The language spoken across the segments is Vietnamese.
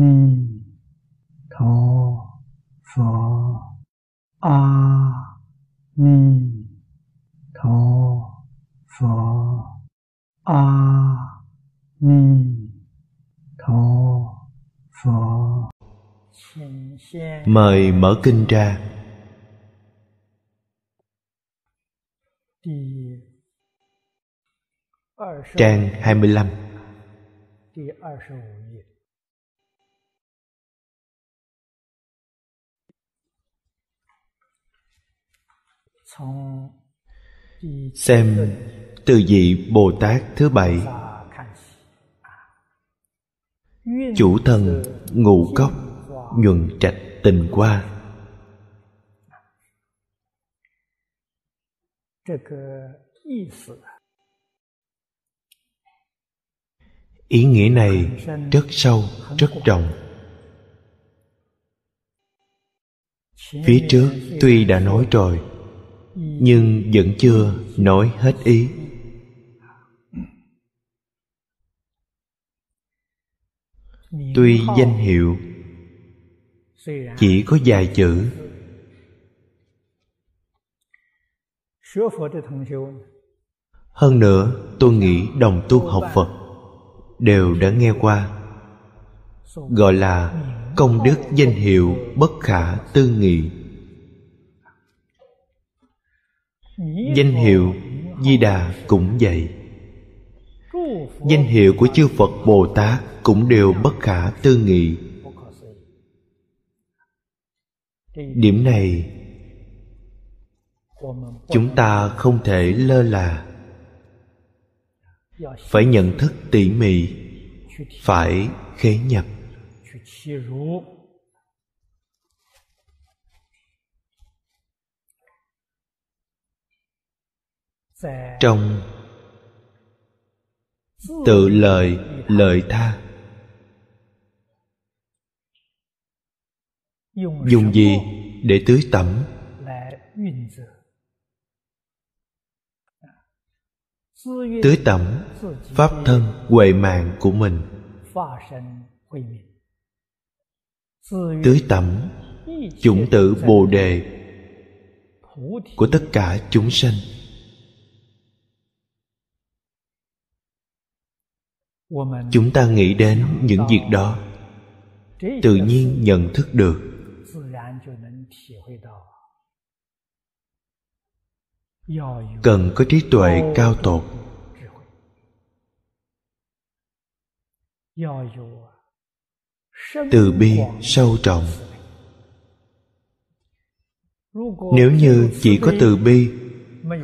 ni tho pho. A ni tho pho. A ni tho pho. Mời mở kinh ra. Trang 25 mươi Xem từ vị Bồ Tát thứ bảy. Chủ Thần ngũ cốc nhuận trạch tình qua. Ý nghĩa này rất sâu, rất rộng. Phía trước tuy đã nói rồi nhưng vẫn chưa nói hết ý. Tuy danh hiệu chỉ có vài chữ, hơn nữa tôi nghĩ đồng tu học phật đều đã nghe qua, gọi là công đức danh hiệu bất khả tư nghị. Danh hiệu di đà cũng vậy. Danh hiệu của chư phật bồ tát cũng đều bất khả tư nghị. Điểm này, chúng ta không thể lơ là. Phải nhận thức tỉ mỉ, phải khế nhập. Trong tự lời lợi tha. Dùng gì để tưới tẩm? Tưới tẩm pháp thân, huệ mạng của mình. Tưới tẩm chủng tử bồ đề của tất cả chúng sanh. Chúng ta nghĩ đến những việc đó. Tự nhiên nhận thức được. Cần có trí tuệ cao tột. Từ bi sâu trọng. Nếu như chỉ có từ bi,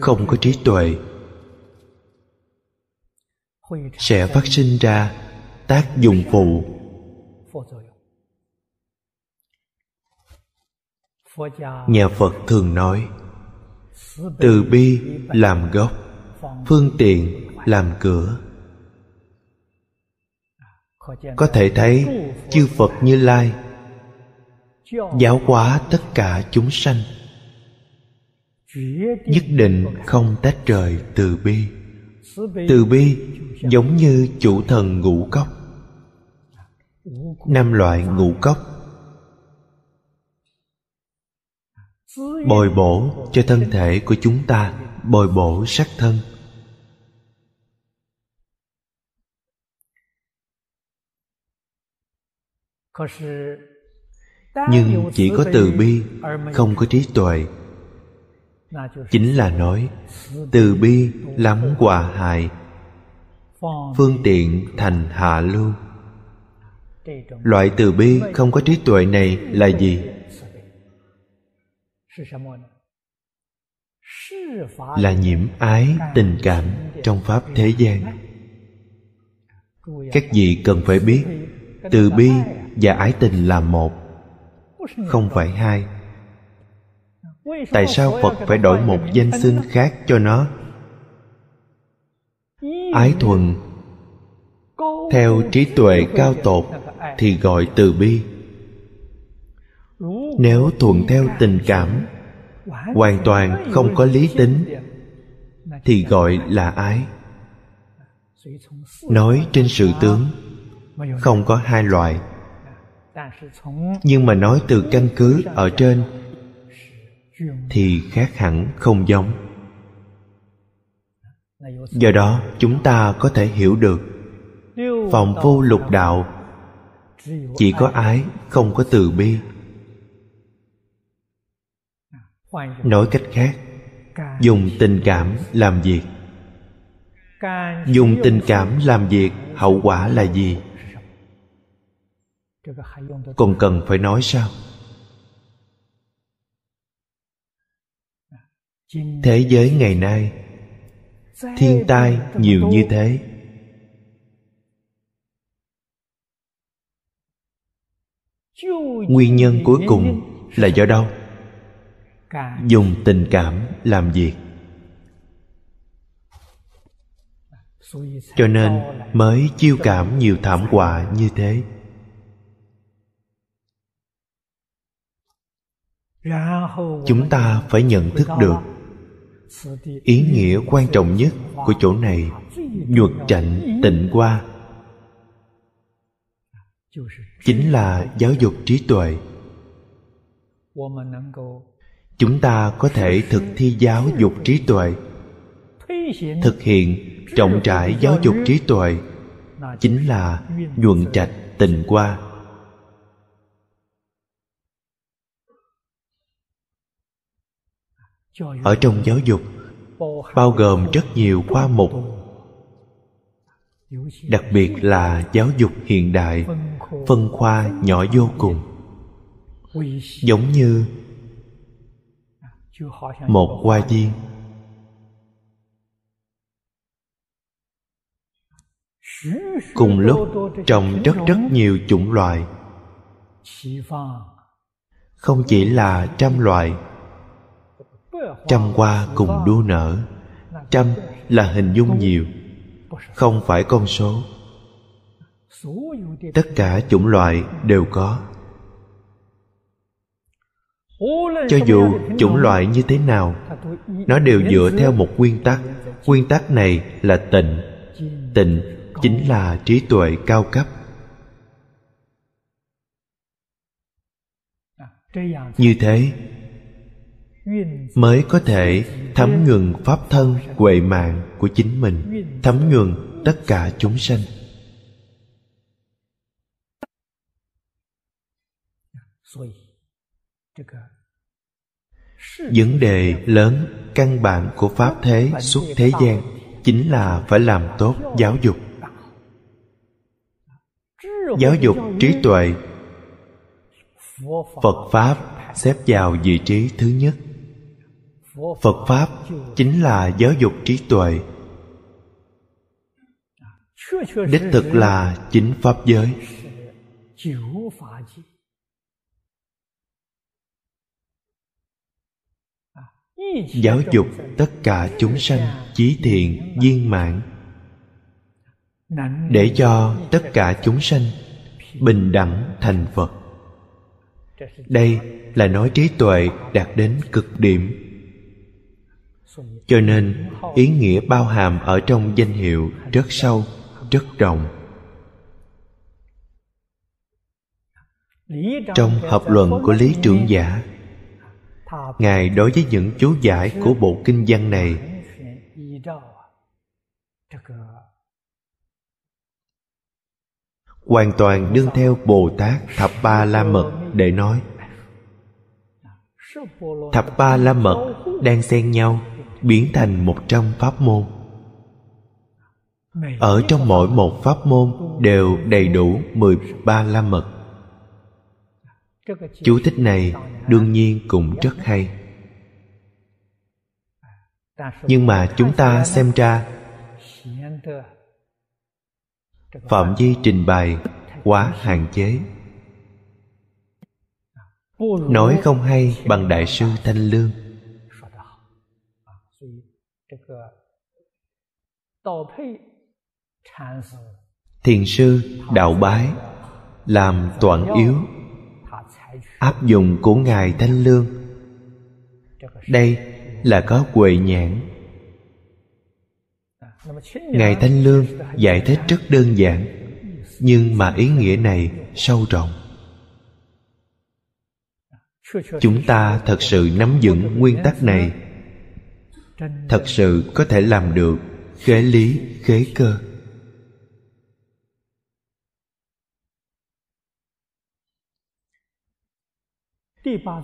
không có trí tuệ sẽ phát sinh ra tác dụng phụ. Nhà phật thường nói, từ bi làm gốc, phương tiện làm cửa. Có thể thấy chư phật như lai giáo hóa tất cả chúng sanh, nhất định không tách rời từ bi từ bi giống như chủ thần ngũ cốc. Năm loại ngũ cốc. Bồi bổ cho thân thể của chúng ta, bồi bổ sắc thân. Nhưng chỉ có từ bi, không có trí tuệ chính là nói, từ bi lắm hòa hại, phương tiện thành hạ lưu. Loại từ bi không có trí tuệ này là gì? Là nhiễm ái tình cảm trong pháp thế gian. Các vị cần phải biết, từ bi và ái tình là một, không phải hai tại sao phật phải đổi một danh xưng khác cho nó? Ái thuần, theo trí tuệ cao tột thì gọi từ bi. Nếu thuận theo tình cảm, hoàn toàn không có lý tính, thì gọi là ái. Nói trên sự tướng, không có hai loại. Nhưng mà nói từ căn cứ ở trên thì khác hẳn không giống. Do đó, chúng ta có thể hiểu được phòng vô lục đạo. Chỉ có ái, không có từ bi. Nói cách khác, dùng tình cảm làm việc. Dùng tình cảm làm việc, hậu quả là gì? Còn cần phải nói sao? Thế giới ngày nay, thiên tai nhiều như thế. Nguyên nhân cuối cùng là do đâu? Dùng tình cảm làm việc cho nên mới chiêu cảm nhiều thảm họa như thế. Chúng ta phải nhận thức được ý nghĩa quan trọng nhất của chỗ này, nhuật trạnh tịnh qua, chính là giáo dục trí tuệ. Chúng ta có thể thực thi giáo dục trí tuệ, thực hiện trọng trải giáo dục trí tuệ, chính là nhuận trạch tình qua. Ở trong giáo dục, bao gồm rất nhiều khoa mục. Đặc biệt là giáo dục hiện đại, phân khoa nhỏ vô cùng. Giống như một hoa viên. Cùng lúc, trồng rất rất nhiều chủng loại không chỉ là trăm loại trăm hoa cùng đua nở. Trăm là hình dung nhiều, không phải con số. Tất cả chủng loại đều có. Cho dù chủng loại như thế nào, nó đều dựa theo một nguyên tắc. Nguyên tắc này là tịnh. Tịnh chính là trí tuệ cao cấp. Như thế mới có thể thấm nhuần pháp thân huệ mạng của chính mình, thấm nhuần tất cả chúng sanh. Vấn đề lớn căn bản của pháp thế suốt thế gian chính là phải làm tốt giáo dục. Giáo dục trí tuệ. Phật pháp xếp vào vị trí thứ nhất phật pháp chính là giáo dục trí tuệ. Đích thực là chính pháp giới. Giáo dục tất cả chúng sanh chí thiện, viên mãn. Để cho tất cả chúng sanh bình đẳng thành phật. Đây là nói trí tuệ đạt đến cực điểm cho nên, ý nghĩa bao hàm ở trong danh hiệu rất sâu, rất rộng. Trong hợp luận của lý trưởng giả, ngài đối với những chú giải của bộ kinh văn này, hoàn toàn đương theo bồ tát thập ba la mật để nói. Thập ba la mật đang xen nhau biến thành một trăm pháp môn. Ở trong mỗi một pháp môn đều đầy đủ mười ba la mật. Chú thích này đương nhiên cũng rất hay. Nhưng mà chúng ta xem ra, phạm vi trình bày quá hạn chế. Nói không hay bằng đại sư thanh lương thiền sư đạo bái làm toản yếu áp dụng của ngài thanh lương. đây là có huệ nhãn. Ngài thanh lương giải thích rất đơn giản nhưng mà ý nghĩa này sâu rộng. Chúng ta thật sự nắm vững nguyên tắc này thật sự có thể làm được khế lý, khế cơ.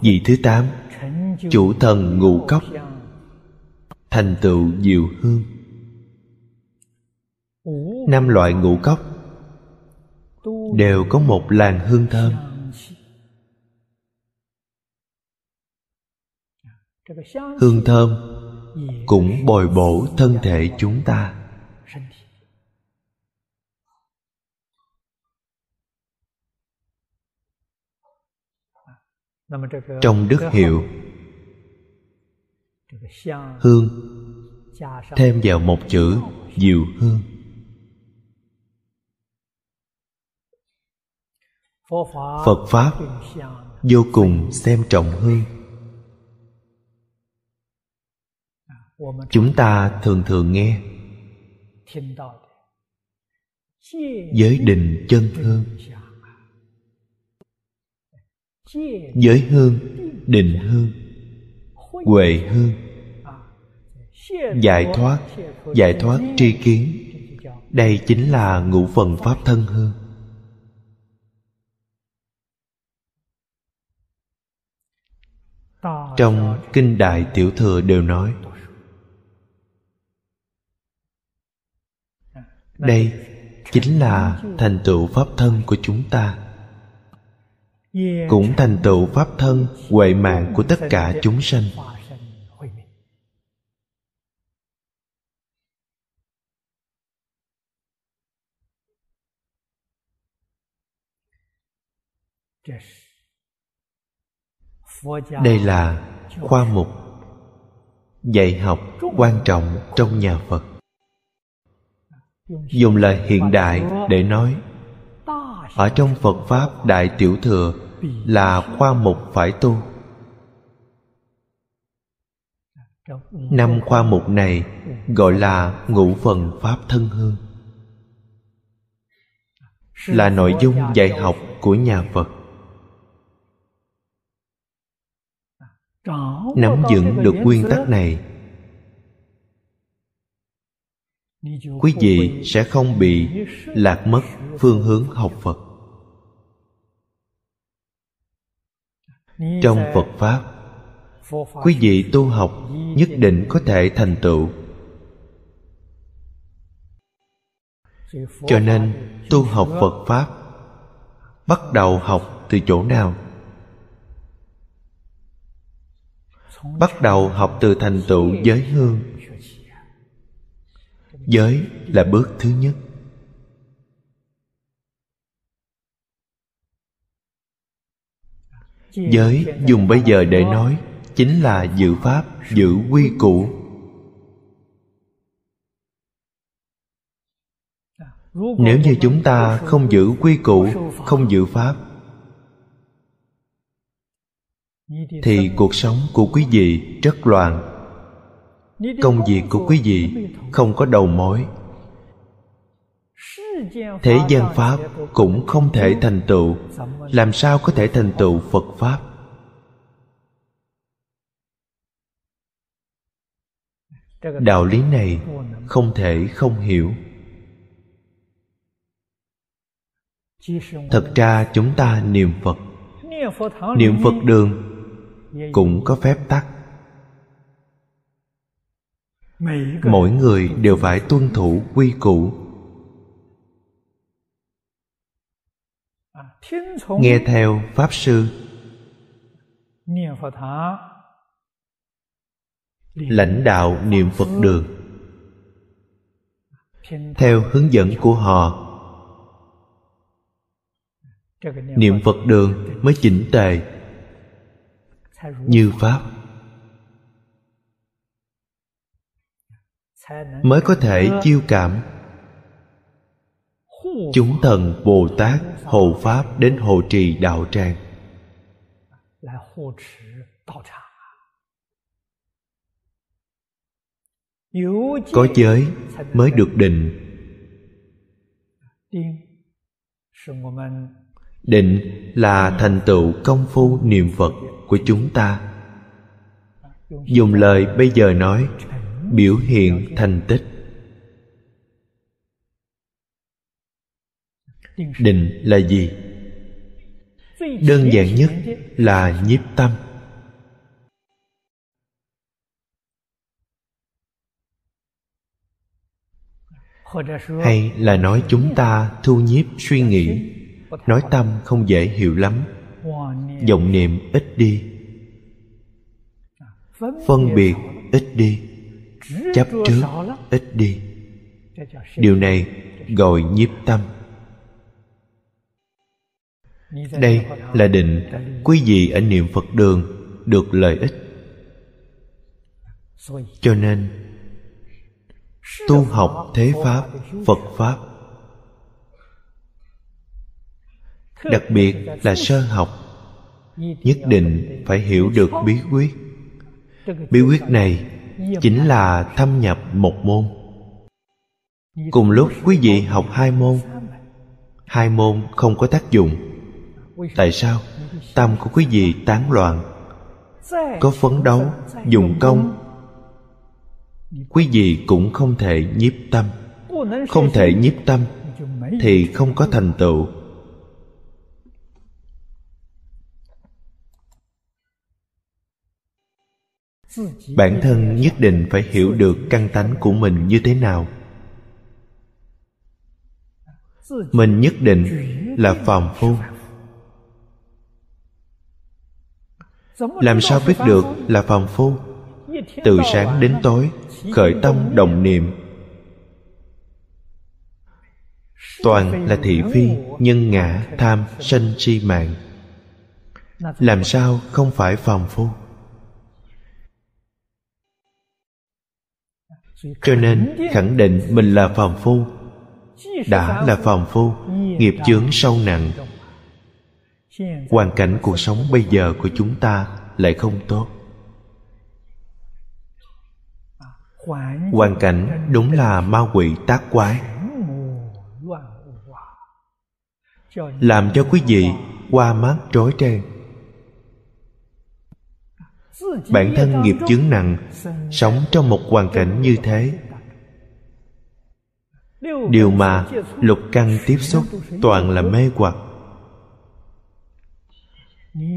Vị thứ tám, chủ thần ngũ cốc, thành tựu diệu hương. Năm loại ngũ cốc đều có một làn hương thơm. Hương thơm cũng bồi bổ thân thể chúng ta. Trong đức hiệu, hương, thêm vào một chữ diệu hương. Phật pháp vô cùng xem trọng hương. Chúng ta thường thường nghe. Giới định chân hương giới hương định hương. Huệ hương. Giải thoát giải thoát tri kiến. Đây chính là ngũ phần pháp thân hương. Trong kinh đại tiểu thừa đều nói đây chính là thành tựu pháp thân của chúng ta. Cũng thành tựu pháp thân, huệ mạng của tất cả chúng sanh. Đây là khoa mục dạy học quan trọng trong nhà phật dùng lời hiện đại để nói. Ở trong phật pháp, đại tiểu thừa là khoa mục phải tu. Năm khoa mục này gọi là ngũ phần pháp thân hương. Là nội dung dạy học của nhà phật. Nắm vững được nguyên tắc này quý vị sẽ không bị lạc mất phương hướng học phật. Trong phật pháp, quý vị tu học nhất định có thể thành tựu. Cho nên tu học phật pháp, bắt đầu học từ chỗ nào? Bắt đầu học từ thành tựu giới hương giới là bước thứ nhất. Giới dùng bây giờ để nói chính là giữ pháp giữ quy củ. Nếu như chúng ta không giữ quy củ, không giữ pháp, thì cuộc sống của quý vị rất loạn công việc của quý vị không có đầu mối. Thế gian pháp cũng không thể thành tựu. Làm sao có thể thành tựu phật pháp? Đạo lý này không thể không hiểu. Thật ra chúng ta niệm phật. Niệm phật đường cũng có phép tắc mỗi người đều phải tuân thủ quy củ. Nghe theo pháp sư. Lãnh đạo niệm phật đường. Theo hướng dẫn của họ. Niệm phật đường mới chỉnh tề. Như pháp mới có thể chiêu cảm. Chúng thần bồ tát hộ pháp đến hộ trì đạo tràng. Có giới mới được định. Định là thành tựu công phu niệm phật của chúng ta. Dùng lời bây giờ nói biểu hiện thành tích. Định là gì? Đơn giản nhất là nhiếp tâm. Hay là nói chúng ta thu nhiếp suy nghĩ, nói tâm không dễ hiểu lắm, vọng niệm ít đi, phân biệt ít đi chấp trước ít đi. Điều này gọi nhiếp tâm. Đây là định quý vị ở niệm phật đường được lợi ích. Cho nên tu học thế pháp phật pháp. Đặc biệt là sơ học nhất định phải hiểu được bí quyết. Bí quyết này chính là thâm nhập một môn. Cùng lúc quý vị học hai môn. hai môn không có tác dụng. Tại sao? tâm của quý vị tán loạn. Có phấn đấu dùng công. quý vị cũng không thể nhiếp tâm. Không thể nhiếp tâm thì không có thành tựu bản thân nhất định phải hiểu được căn tánh của mình như thế nào. Mình nhất định là phàm phu. Làm sao biết được là phàm phu? Từ sáng đến tối, khởi tâm đồng niệm. Toàn là thị phi, nhân ngã, tham, sân, si mạng. Làm sao không phải phàm phu? Cho nên, khẳng định mình là phàm phu, đã là phàm phu, nghiệp chướng sâu nặng. Hoàn cảnh cuộc sống bây giờ của chúng ta lại không tốt. Hoàn cảnh đúng là ma quỷ tác quái. Làm cho quý vị qua mắt rối ren bản thân nghiệp chướng nặng, sống trong một hoàn cảnh như thế. Điều mà lục căn tiếp xúc toàn là mê hoặc.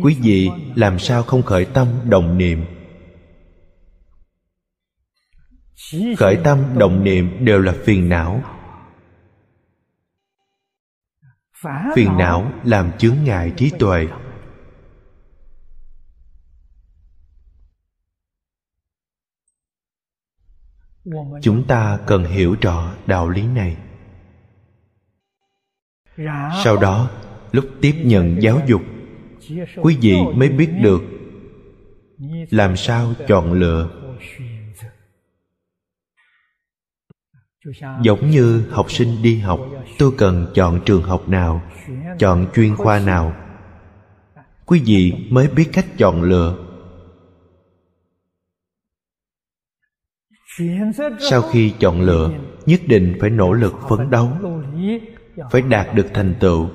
Quý vị làm sao không khởi tâm đồng niệm? Khởi tâm động niệm đều là phiền não. Phiền não làm chướng ngại trí tuệ. Chúng ta cần hiểu rõ đạo lý này. Sau đó, lúc tiếp nhận giáo dục, quý vị mới biết được làm sao chọn lựa. Giống như học sinh đi học, tôi cần chọn trường học nào, chọn chuyên khoa nào? Quý vị mới biết cách chọn lựa. Sau khi chọn lựa, nhất định phải nỗ lực phấn đấu, phải đạt được thành tựu.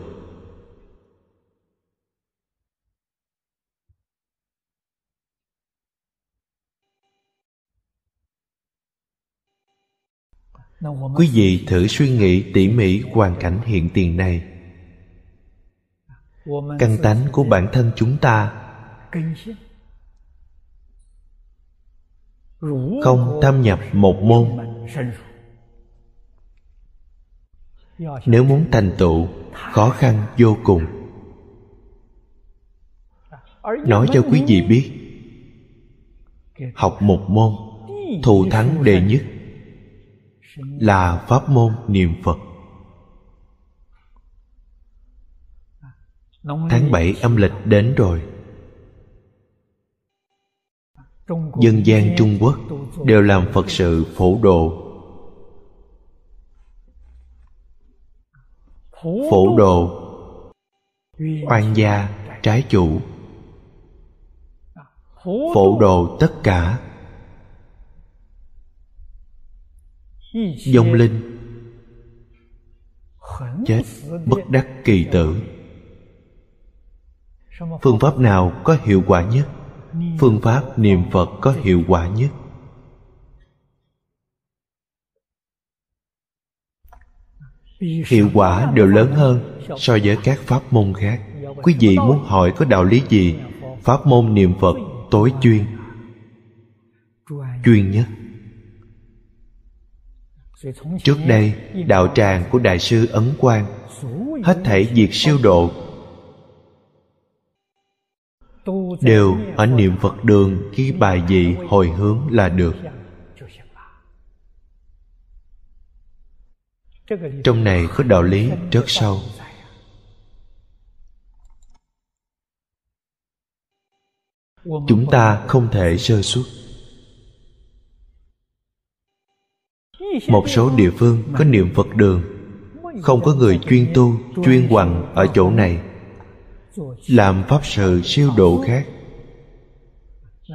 Quý vị thử suy nghĩ tỉ mỉ hoàn cảnh hiện tiền này. Căn tánh của bản thân chúng ta không thâm nhập một môn. Nếu muốn thành tựu, khó khăn vô cùng. Nói cho quý vị biết, học một môn, thù thắng đệ nhất, là pháp môn niệm phật. Tháng bảy âm lịch đến rồi dân gian trung quốc đều làm phật sự phổ độ. Phổ độ. oan gia trái chủ. Phổ độ. tất cả. Vong linh. chết bất đắc kỳ tử. Phương pháp nào có hiệu quả nhất phương pháp niệm phật có hiệu quả nhất. Hiệu quả đều lớn hơn so với các pháp môn khác. Quý vị muốn hỏi có đạo lý gì? Pháp môn niệm phật tối chuyên. Chuyên nhất. Trước đây, đạo tràng của đại sư ấn quang hết thảy việc siêu độ đều ở niệm phật đường khi bài vị hồi hướng là được. Trong này có đạo lý rất sâu chúng ta không thể sơ suất. Một số địa phương có niệm phật đường. Không có người chuyên tu, chuyên hoằng ở chỗ này làm pháp sự siêu độ khác.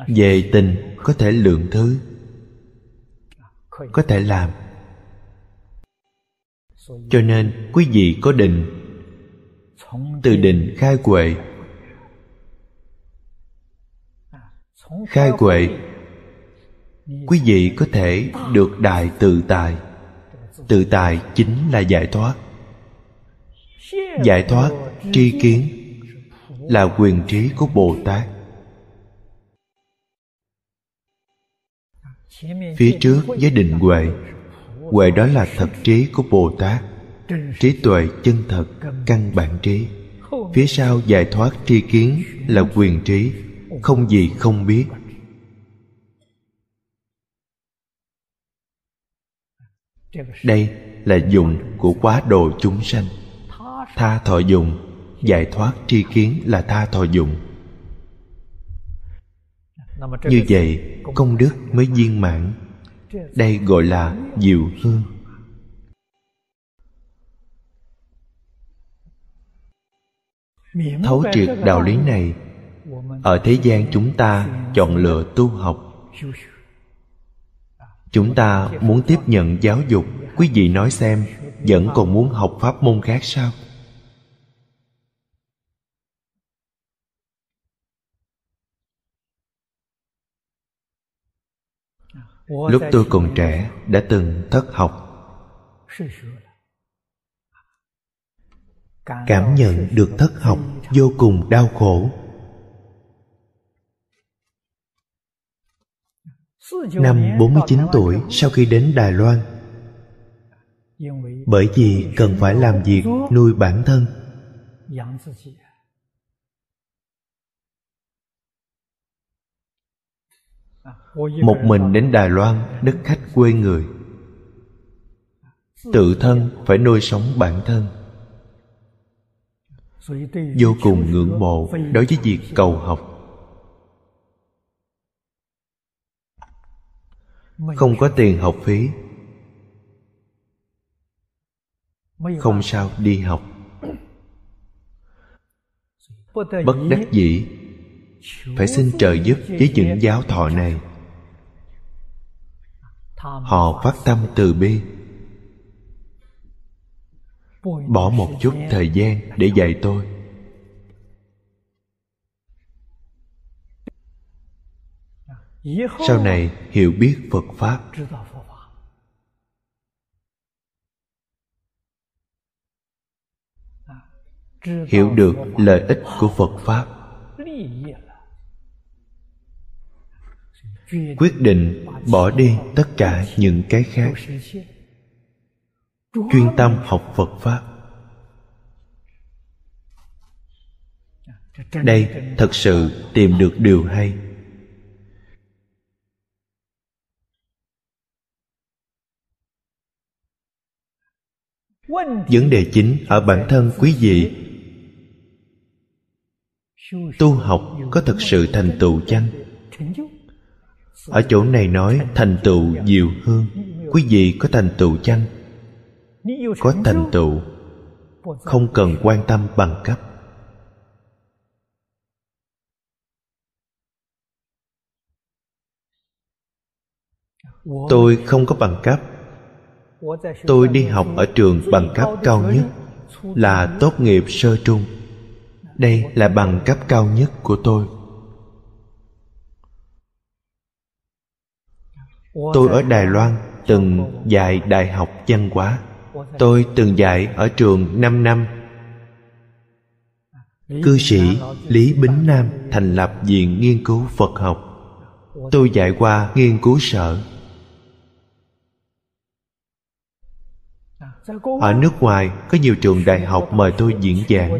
Về tình, có thể lượng thứ. Có thể làm. Cho nên, quý vị có định. Từ định khai huệ khai huệ quý vị có thể được đại tự tài tự tài chính là giải thoát. Giải thoát tri kiến là quyền trí của bồ tát. Phía trước với định huệ huệ đó là thật trí của bồ tát. Trí tuệ chân thật, căn bản trí. Phía sau giải thoát tri kiến là quyền trí, không gì không biết. Đây là dụng của quá độ chúng sanh. Tha thọ dụng giải thoát tri kiến là tha thọ dụng. Như vậy, công đức mới viên mãn. Đây gọi là diệu hương. Thấu triệt đạo lý này, ở thế gian chúng ta chọn lựa tu học. Chúng ta muốn tiếp nhận giáo dục, quý vị nói xem, vẫn còn muốn học pháp môn khác sao? Lúc tôi còn trẻ đã từng thất học. Cảm nhận được thất học vô cùng đau khổ. Năm 49 tuổi sau khi đến Đài Loan Bởi vì cần phải làm việc nuôi bản thân Một mình đến Đài Loan, đất khách quê người. Tự thân phải nuôi sống bản thân. Vô cùng ngưỡng mộ đối với việc cầu học. Không có tiền học phí. Không sao đi học. Bất đắc dĩ phải xin trợ giúp với những giáo thọ này. Họ phát tâm từ bi. Bỏ một chút thời gian để dạy tôi. Sau này hiểu biết phật pháp. Hiểu được lợi ích của phật pháp quyết định bỏ đi tất cả những cái khác. Chuyên tâm học phật pháp. Đây thật sự tìm được điều hay. Vấn đề chính ở bản thân quý vị. Tu học có thật sự thành tựu chăng? Ở chỗ này nói, thành tựu diệu hương quý vị có thành tựu chăng? Có thành tựu. Không cần quan tâm bằng cấp. Tôi không có bằng cấp. Tôi đi học ở trường bằng cấp cao nhất, là tốt nghiệp sơ trung. Đây là bằng cấp cao nhất của tôi. Tôi ở đài loan từng dạy đại học văn hóa. Tôi từng dạy ở trường 5 năm. Cư sĩ lý bính nam thành lập viện nghiên cứu phật học. Tôi dạy qua nghiên cứu sở. Ở nước ngoài có nhiều trường đại học mời tôi diễn giảng.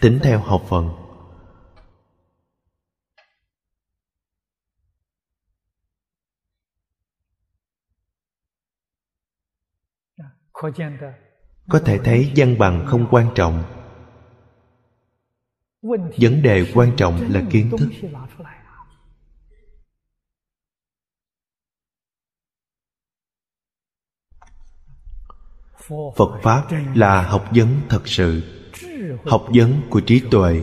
Tính theo học phần. Có thể thấy văn bằng không quan trọng. Vấn đề quan trọng là kiến thức. phật pháp là học vấn thật sự học vấn của trí tuệ.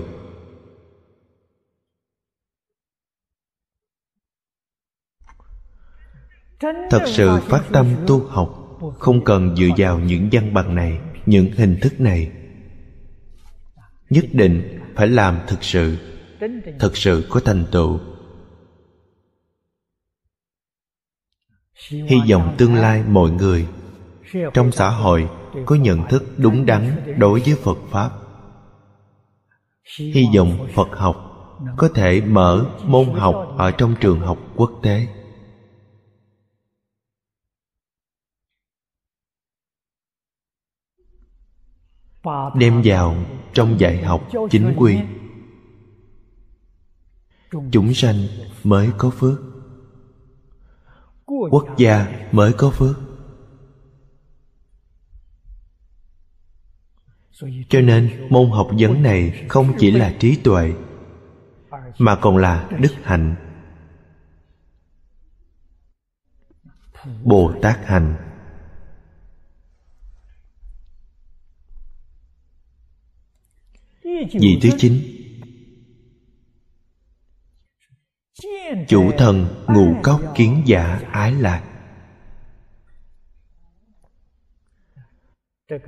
Thật sự phát tâm tu học không cần dựa vào những văn bằng này, những hình thức này. Nhất định phải làm thực sự thực sự có thành tựu. Hy vọng tương lai mọi người trong xã hội có nhận thức đúng đắn đối với phật pháp. Hy vọng phật học có thể mở môn học ở trong trường học quốc tế. Đem vào trong dạy học chính quy. Chúng sanh mới có phước. Quốc gia mới có phước. Cho nên môn học vấn này không chỉ là trí tuệ, mà còn là đức hạnh. Bồ tát hạnh. Vị thứ chín chủ thần ngụ cốc kiến giả ái lạc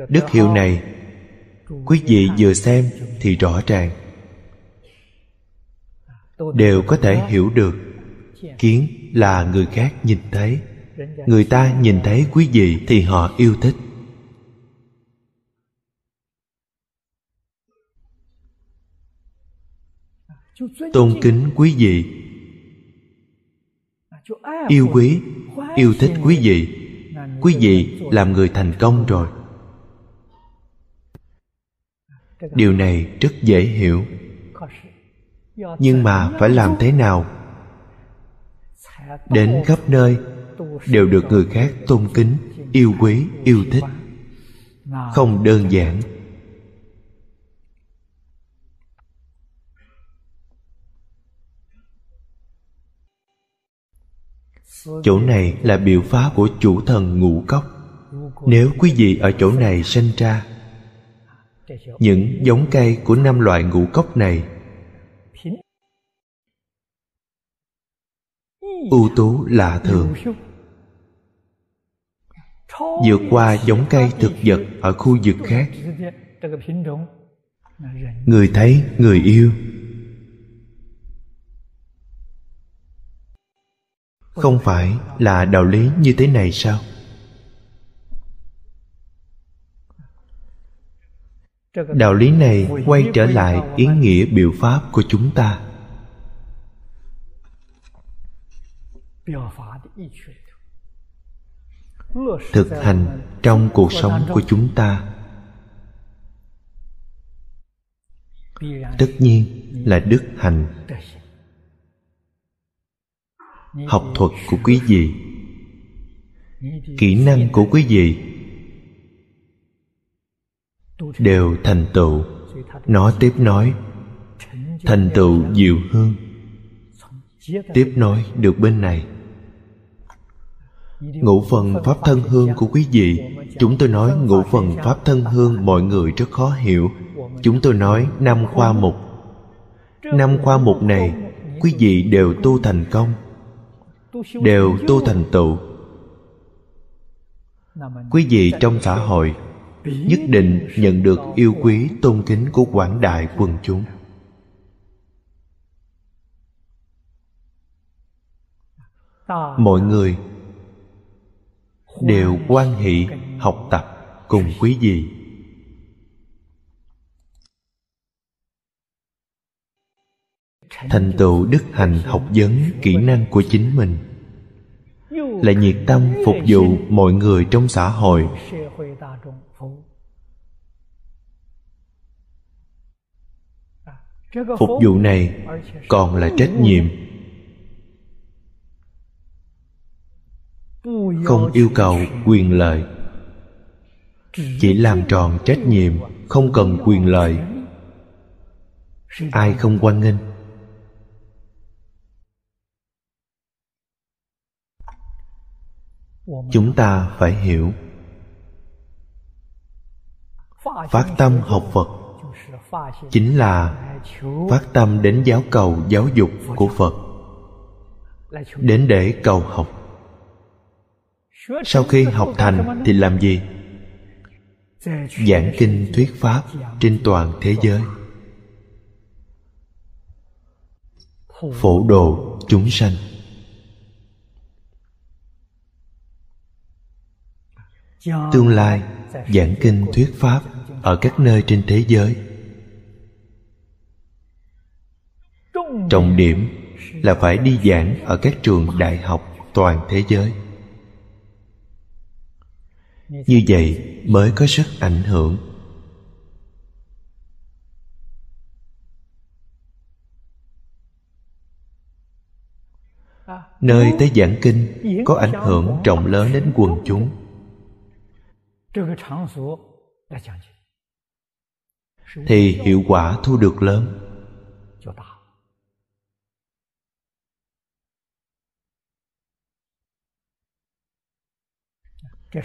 đức hiệu này, quý vị vừa xem thì rõ ràng. Đều có thể hiểu được, kiến là người khác nhìn thấy. Người ta nhìn thấy quý vị thì họ yêu thích. Tôn kính quý vị. Yêu quý, yêu thích quý vị. Quý vị làm người thành công rồi. Điều này rất dễ hiểu. Nhưng mà phải làm thế nào? Đến khắp nơi đều được người khác tôn kính, yêu quý, yêu thích. Không đơn giản. Chỗ này là biểu phá của chủ thần ngũ cốc. Nếu quý vị ở chỗ này sinh ra, những giống cây của năm loại ngũ cốc này, ưu tú lạ thường. Vượt qua giống cây thực vật ở khu vực khác. Người thấy, người yêu. Không phải là đạo lý như thế này sao? Đạo lý này quay trở lại ý nghĩa biểu pháp của chúng ta. Thực hành trong cuộc sống của chúng ta. Tất nhiên là đức hạnh học thuật của quý vị. Kỹ năng của quý vị đều thành tựu. Nó tiếp nói thành tựu diệu hương tiếp nói được bên này. Ngũ phần pháp thân hương của quý vị. Chúng tôi nói ngũ phần pháp thân hương mọi người rất khó hiểu. Chúng tôi nói năm khoa mục. Năm khoa mục này, quý vị đều tu thành công đều tu thành tựu. Quý vị trong xã hội nhất định nhận được yêu quý tôn kính của quảng đại quần chúng. Mọi người đều quan hệ học tập cùng quý vị. Thành tựu đức hành học vấn kỹ năng của chính mình. Là nhiệt tâm phục vụ mọi người trong xã hội. Phục vụ này còn là trách nhiệm. Không yêu cầu quyền lợi. Chỉ làm tròn trách nhiệm, không cần quyền lợi. Ai không quan nghênh? Chúng ta phải hiểu. Phát tâm học phật chính là phát tâm đến giáo cầu giáo dục của phật, đến để cầu học. Sau khi học thành thì làm gì? Giảng kinh thuyết pháp trên toàn thế giới. Phổ độ chúng sanh. Tương lai giảng kinh thuyết pháp ở các nơi trên thế giới. Trọng điểm là phải đi giảng ở các trường đại học toàn thế giới. Như vậy mới có sức ảnh hưởng. Nơi tới giảng kinh có ảnh hưởng rộng lớn đến quần chúng thì hiệu quả thu được lớn.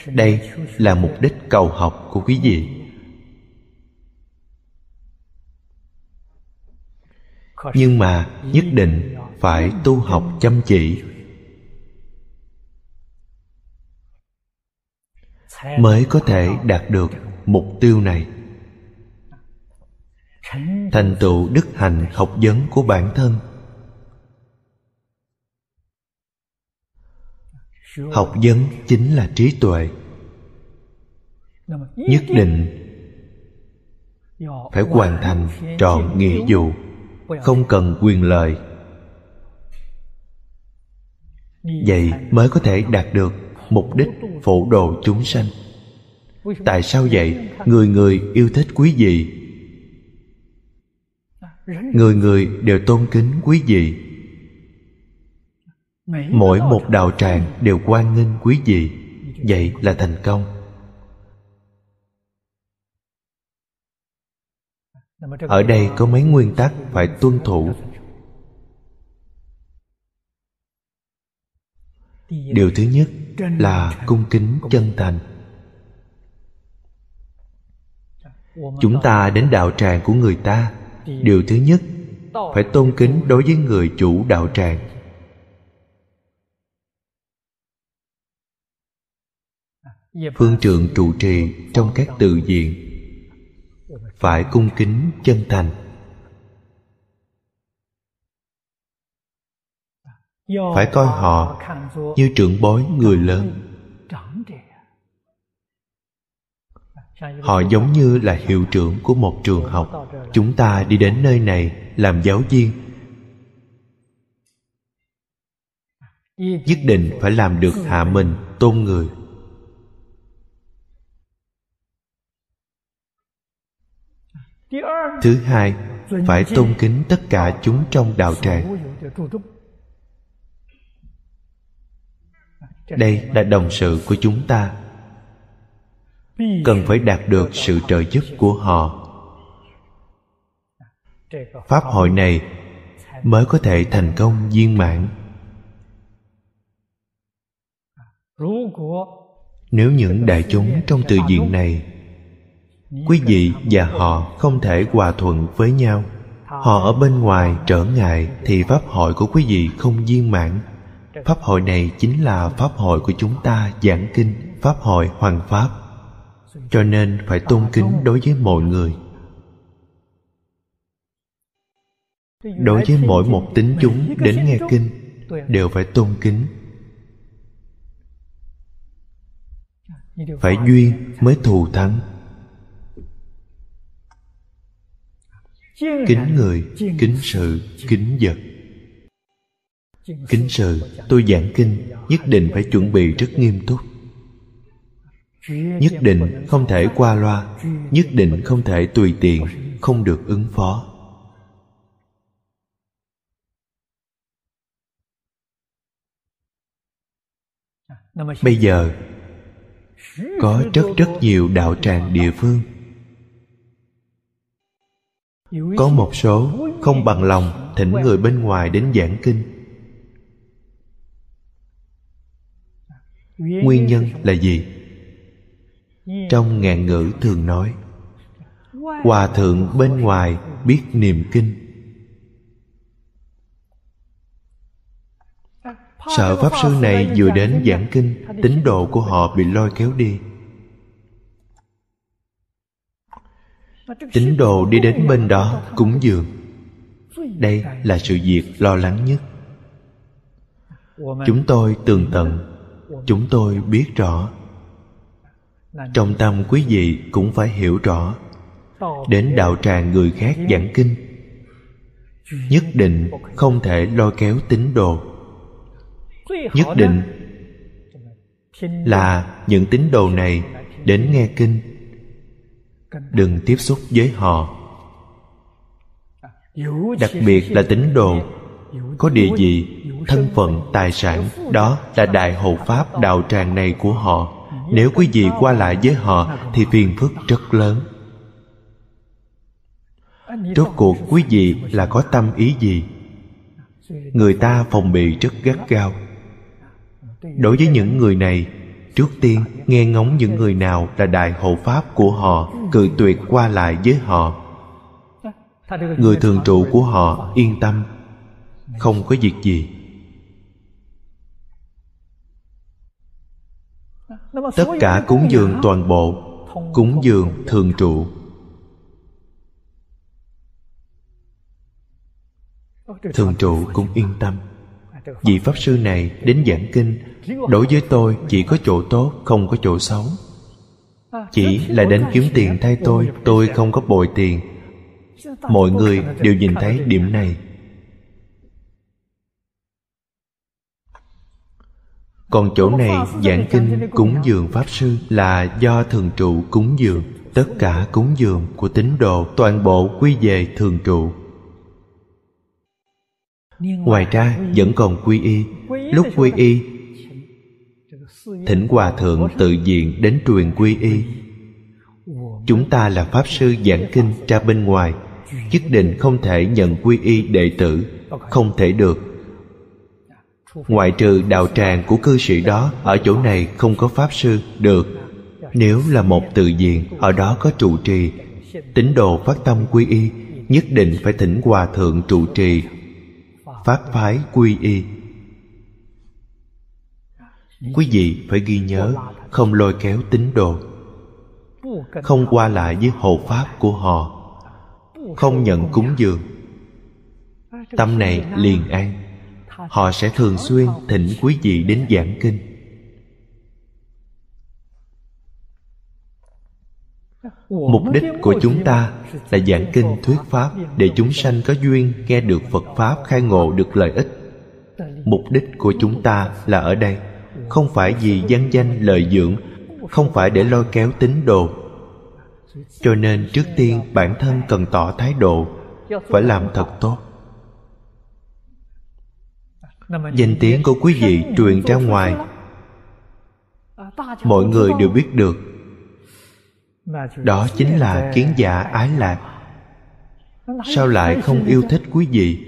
Đây là mục đích cầu học của quý vị. Nhưng mà nhất định phải tu học chăm chỉ mới có thể đạt được mục tiêu này. Thành tựu đức hạnh học vấn của bản thân. Học vấn chính là trí tuệ. Nhất định phải hoàn thành trọn nghĩa vụ, không cần quyền lợi. Vậy mới có thể đạt được mục đích phổ độ chúng sanh. Tại sao vậy? Người người yêu thích quý vị. Người người đều tôn kính quý vị. Mỗi một đạo tràng đều quan nghênh quý vị. Vậy là thành công. Ở đây có mấy nguyên tắc phải tuân thủ. Điều thứ nhất là cung kính chân thành. Chúng ta đến đạo tràng của người ta. Điều thứ nhất, phải tôn kính đối với người chủ đạo tràng. Phương trượng trụ trì trong các từ viện phải cung kính chân thành. Phải coi họ như trưởng bối người lớn. Họ giống như là hiệu trưởng của một trường học. Chúng ta đi đến nơi này làm giáo viên. Nhất định phải làm được hạ mình, tôn người. Thứ hai, phải tôn kính tất cả chúng trong đạo tràng. Đây là đồng sự của chúng ta. Cần phải đạt được sự trợ giúp của họ. Pháp hội này mới có thể thành công viên mãn. Nếu những đại chúng trong từ diện này, quý vị và họ không thể hòa thuận với nhau, họ ở bên ngoài trở ngại thì pháp hội của quý vị không viên mãn pháp hội này chính là pháp hội của chúng ta giảng kinh, pháp hội hoàng pháp. Cho nên phải tôn kính đối với mọi người. Đối với mỗi một tín chúng đến nghe kinh, đều phải tôn kính. Phải duyên mới thù thắng. Kính người, kính sự, kính vật kính sợ tôi giảng kinh, nhất định phải chuẩn bị rất nghiêm túc. Nhất định không thể qua loa, nhất định không thể tùy tiện, không được ứng phó. Bây giờ, có rất rất nhiều đạo tràng địa phương. Có một số không bằng lòng thỉnh người bên ngoài đến giảng kinh. Nguyên nhân là gì? Trong ngạn ngữ thường nói hòa thượng bên ngoài biết niệm kinh. Sợ pháp sư này vừa đến giảng kinh tín đồ của họ bị lôi kéo đi. Tín đồ đi đến bên đó cúng dường. Đây là sự việc lo lắng nhất. Chúng tôi tường tận chúng tôi biết rõ. Trong tâm quý vị cũng phải hiểu rõ. Đến đạo tràng người khác giảng kinh, nhất định không thể lôi kéo tín đồ. Nhất định là những tín đồ này đến nghe kinh. Đừng tiếp xúc với họ. Đặc biệt là tín đồ có địa vị, thân phận, tài sản, đó là đại hộ pháp đạo tràng này của họ. Nếu quý vị qua lại với họ, thì phiền phức rất lớn. Rốt cuộc, quý vị là có tâm ý gì? Người ta phòng bị rất gắt gao. Đối với những người này, trước tiên, nghe ngóng những người nào là đại hộ pháp của họ, cự tuyệt qua lại với họ. Người thường trụ của họ yên tâm không có việc gì. Tất cả cúng dường toàn bộ, cúng dường thường trụ. Thường trụ cũng yên tâm. Vị pháp sư này đến giảng kinh, đối với tôi chỉ có chỗ tốt, không có chỗ xấu. Chỉ là đến kiếm tiền thay tôi tôi không có bồi tiền. Mọi người đều nhìn thấy điểm này. Còn chỗ này giảng kinh cúng dường pháp sư là do thường trụ cúng dường tất cả cúng dường của tín đồ toàn bộ quy về thường trụ. Ngoài ra vẫn còn quy y. lúc quy y thỉnh hòa thượng tự diện đến truyền quy y. Chúng ta là pháp sư giảng kinh ra bên ngoài nhất định không thể nhận quy y đệ tử không thể được ngoại trừ đạo tràng của cư sĩ đó, ở chỗ này không có pháp sư, được. Nếu là một tự diện, ở đó có trụ trì. Tín đồ phát tâm quy y, nhất định phải thỉnh hòa thượng trụ trì. Phát phái quy y. Quý vị phải ghi nhớ, không lôi kéo tín đồ. Không qua lại với hộ pháp của họ. Không nhận cúng dường. Tâm này liền an họ sẽ thường xuyên thỉnh quý vị đến giảng kinh. Mục đích của chúng ta là giảng kinh thuyết pháp để chúng sanh có duyên nghe được phật pháp khai ngộ được lợi ích. Mục đích của chúng ta là ở đây, không phải vì danh danh lợi dưỡng, không phải để lôi kéo tín đồ. Cho nên trước tiên bản thân cần tỏ thái độ, phải làm thật tốt danh tiếng của quý vị truyền ra ngoài. Mọi người đều biết được. Đó chính là kiến giả ái lạc. Sao lại không yêu thích quý vị?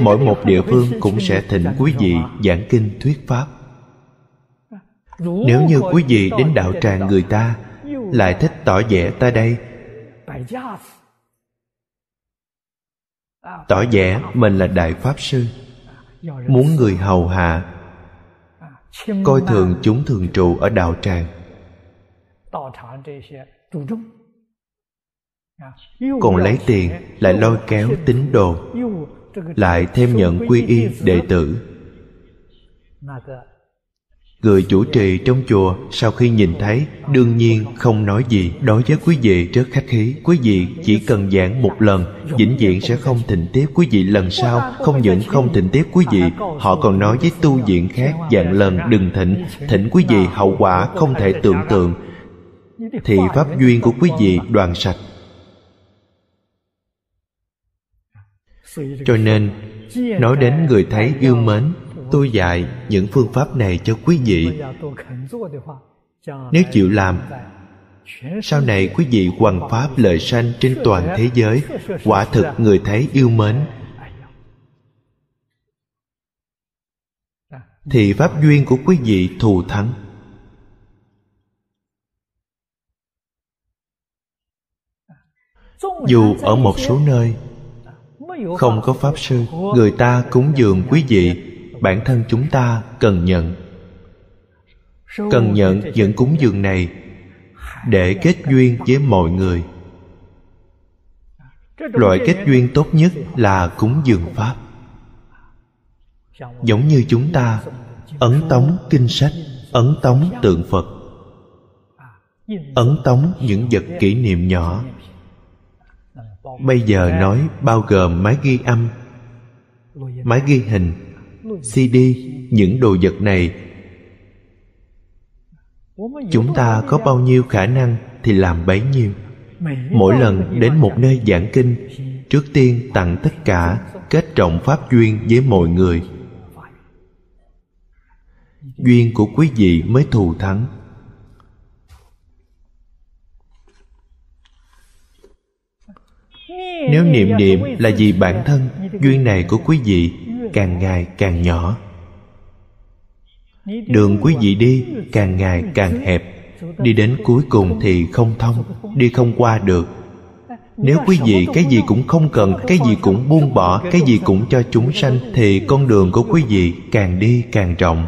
Mỗi một địa phương cũng sẽ thỉnh quý vị giảng kinh thuyết pháp. Nếu như quý vị đến đạo tràng người ta lại thích tỏ vẻ ta đây. Tỏ vẻ mình là đại pháp sư muốn người hầu hạ, coi thường chúng thường trụ ở đạo tràng. Còn lấy tiền lại lôi kéo tín đồ, lại thêm nhận quy y đệ tử người chủ trì trong chùa sau khi nhìn thấy, đương nhiên không nói gì. Đối với quý vị rất khách khí. Quý vị chỉ cần giảng một lần, vĩnh viễn sẽ không thịnh tiếp quý vị. Lần sau, không những không thịnh tiếp quý vị, họ còn nói với tu viện khác dạng lần, đừng thịnh thịnh quý vị hậu quả không thể tưởng tượng. Thì pháp duyên của quý vị đoàn sạch. Cho nên, nói đến người thấy yêu mến tôi dạy những phương pháp này cho quý vị. Nếu chịu làm, sau này quý vị hoằng pháp lợi sanh trên toàn thế giới, quả thực người thấy yêu mến. Thì pháp duyên của quý vị thù thắng. Dù ở một số nơi, không có pháp sư, người ta cúng dường quý vị bản thân chúng ta cần nhận. Cần nhận những cúng dường này để kết duyên với mọi người. Loại kết duyên tốt nhất là cúng dường pháp. Giống như chúng ta, ấn tống kinh sách, ấn tống tượng phật, ấn tống những vật kỷ niệm nhỏ. Bây giờ nói bao gồm máy ghi âm, máy ghi hình cd những đồ vật này. Chúng ta có bao nhiêu khả năng thì làm bấy nhiêu. Mỗi lần đến một nơi giảng kinh, trước tiên tặng tất cả kết trọng pháp duyên với mọi người. Duyên của quý vị mới thù thắng. Nếu niệm niệm là vì bản thân, duyên này của quý vị càng ngày càng nhỏ. Đường quý vị đi, càng ngày càng hẹp. Đi đến cuối cùng thì không thông, đi không qua được. Nếu quý vị cái gì cũng không cần, cái gì cũng buông bỏ, cái gì cũng cho chúng sanh, thì con đường của quý vị càng đi càng rộng.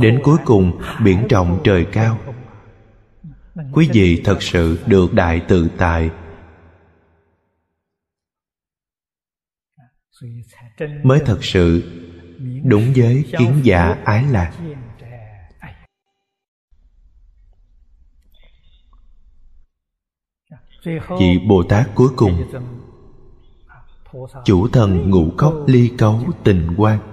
Đến cuối cùng, biển rộng trời cao. Quý vị thật sự được đại tự tại mới thật sự, đúng với kiến giả ái lạc. Vị bồ tát cuối cùng, chủ thần ngũ cốc ly cấu tình quan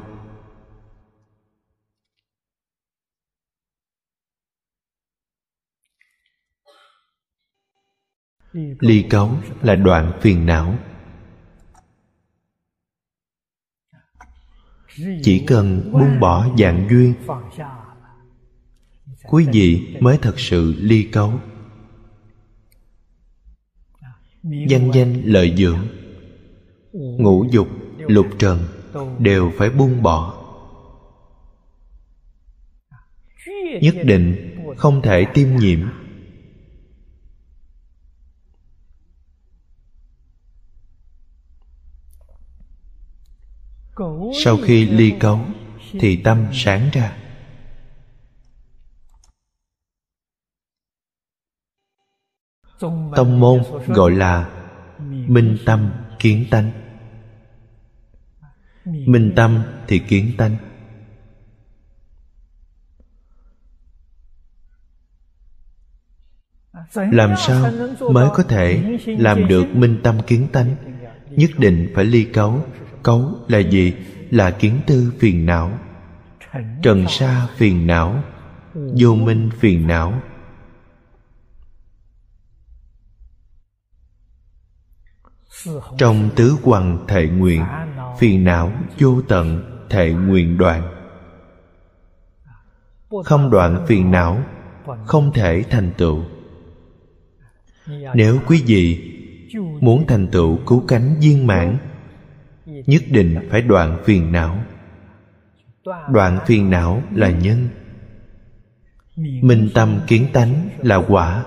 ly cấu là đoạn phiền não. Chỉ cần buông bỏ dạng duyên, quý vị mới thật sự ly cấu. Danh danh lợi dưỡng, ngũ dục, lục trần đều phải buông bỏ. Nhất định không thể tiêm nhiễm. Sau khi ly cấu, thì tâm sáng ra. Tông môn gọi là minh tâm kiến tánh. Minh tâm thì kiến tánh. Làm sao mới có thể làm được minh tâm kiến tánh? Nhất định phải ly cấu. Cấu là gì? Là kiến tư phiền não. Trần sa phiền não, vô minh phiền não. Trong tứ quần thệ nguyện, phiền não, vô tận thệ nguyện đoạn. Không đoạn phiền não, không thể thành tựu. Nếu quý vị muốn thành tựu cứu cánh viên mãn nhất định phải đoạn phiền não. Đoạn phiền não là nhân. Minh tâm kiến tánh là quả.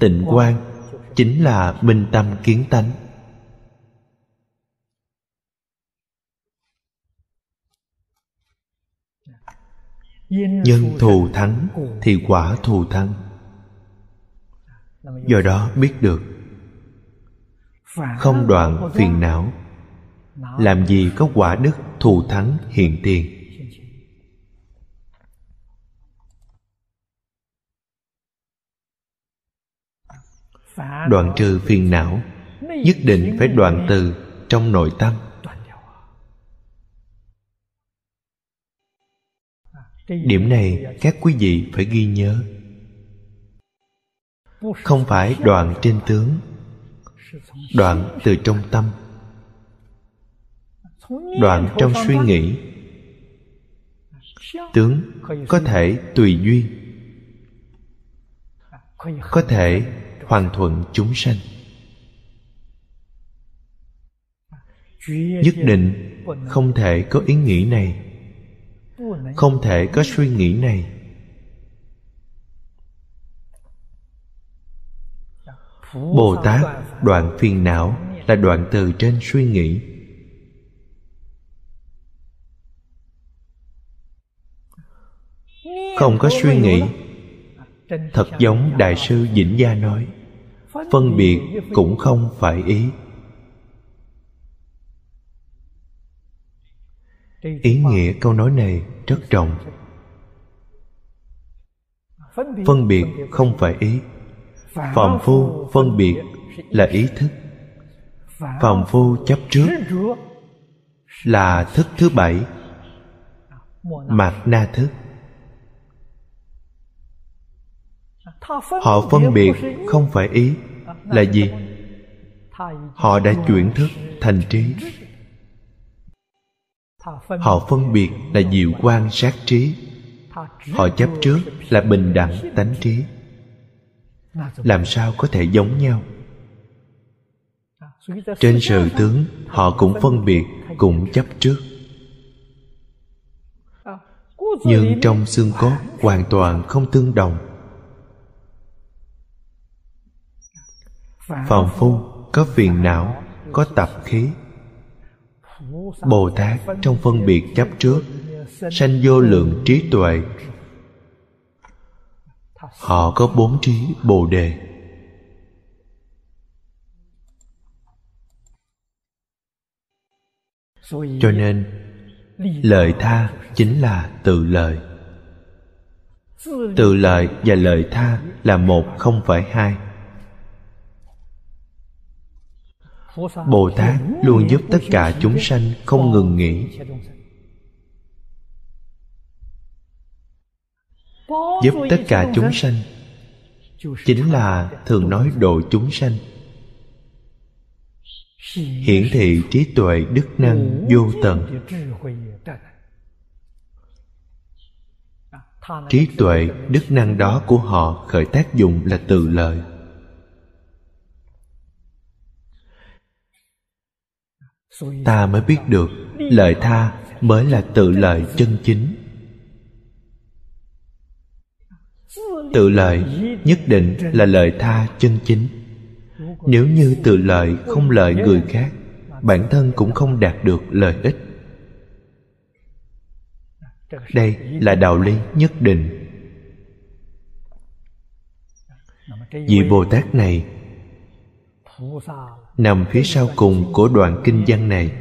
Tịnh quan chính là minh tâm kiến tánh. Nhân thù thắng thì quả thù thắng. Do đó biết được. Không đoạn phiền não làm gì có quả đức thù thắng hiện tiền? Đoạn trừ phiền não nhất định phải đoạn từ trong nội tâm. điểm này các quý vị phải ghi nhớ. Không phải đoạn trên tướng đoạn từ trong tâm đoạn trong suy nghĩ, tướng có thể tùy duyên, có thể hoàn thuận chúng sanh. Nhất định không thể có ý nghĩ này, không thể có suy nghĩ này. Bồ tát, đoạn phiền não là đoạn từ trên suy nghĩ. Không có suy nghĩ. Thật giống đại sư vĩnh gia nói, phân biệt cũng không phải ý. Ý nghĩa câu nói này rất rộng. Phân biệt không phải ý. Phàm phu phân biệt là ý thức. Phàm phu chấp trước là thức thứ bảy, mạt na thức. Họ phân biệt không phải ý là gì? Họ đã chuyển thức thành trí. Họ phân biệt là diệu quan sát trí. Họ chấp trước là bình đẳng tánh trí. Làm sao có thể giống nhau? Trên sự tướng, họ cũng phân biệt, cũng chấp trước. Nhưng trong xương cốt hoàn toàn không tương đồng. Phàm phu có phiền não, có tập khí. Bồ tát trong phân biệt chấp trước, sanh vô lượng trí tuệ. Họ có bốn trí bồ đề. Cho nên, lời tha chính là tự lời. Tự lợi và lời tha là một không phải hai. Bồ tát luôn giúp tất cả chúng sanh không ngừng nghỉ. Giúp tất cả chúng sanh chính là thường nói độ chúng sanh. Hiển thị trí tuệ đức năng vô tận. Trí tuệ đức năng đó của họ khởi tác dụng là từ lời. Ta mới biết được lợi tha mới là tự lợi chân chính. Tự lợi nhất định là lợi tha chân chính. Nếu như tự lợi không lợi người khác bản thân cũng không đạt được lợi ích. Đây là đạo lý nhất định. Vị bồ tát này nằm phía sau cùng của đoạn kinh văn này.